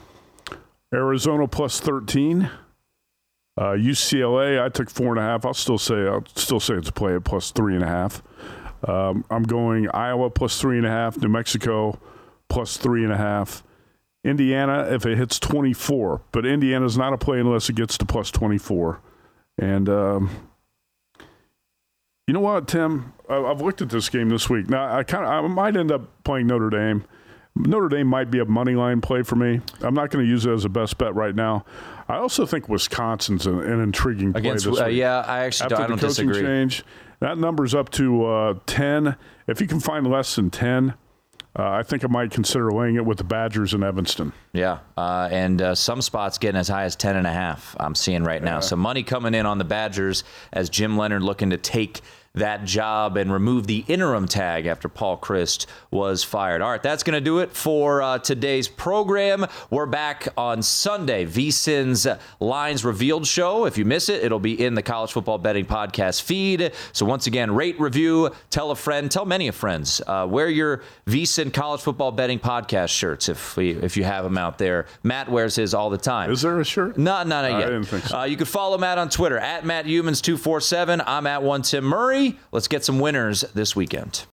Arizona plus 13. Uh, UCLA, I took four and a half. I'll still say I'll still say it's a play at plus three and a half. Um, I'm going Iowa plus three and a half. New Mexico plus three and a half. Indiana, if it hits 24, but Indiana's not a play unless it gets to plus 24. And um, you know what, Tim? I've looked at this game this week. Now I kind of I might end up playing Notre Dame. Notre Dame might be a money line play for me. I'm not going to use it as a best bet right now. I also think Wisconsin's an, an intriguing play Against this uh, yeah, I actually After don't, I the don't coaching disagree. change, that number's up to uh, 10. If you can find less than 10, uh, I think I might consider laying it with the Badgers in Evanston. Yeah, uh, and uh, some spots getting as high as ten and a half. I'm seeing right now. So money coming in on the Badgers as Jim Leonhard looking to take that job and remove the interim tag after Paul Chryst was fired. All right, that's going to do it for uh, today's program. We're back on Sunday, VSIN's Lines Revealed show. If you miss it, it'll be in the College Football Betting Podcast feed. So once again, rate, review, tell a friend, tell many of friends. Uh, wear your VSIN College Football Betting Podcast shirts if we, if you have them out there. Matt wears his all the time. Is there a shirt? No, no, not I yet. didn't think so. Uh, you can follow Matt on Twitter at Matt Youmans247. I'm at one Tim Murray. Let's get some winners this weekend.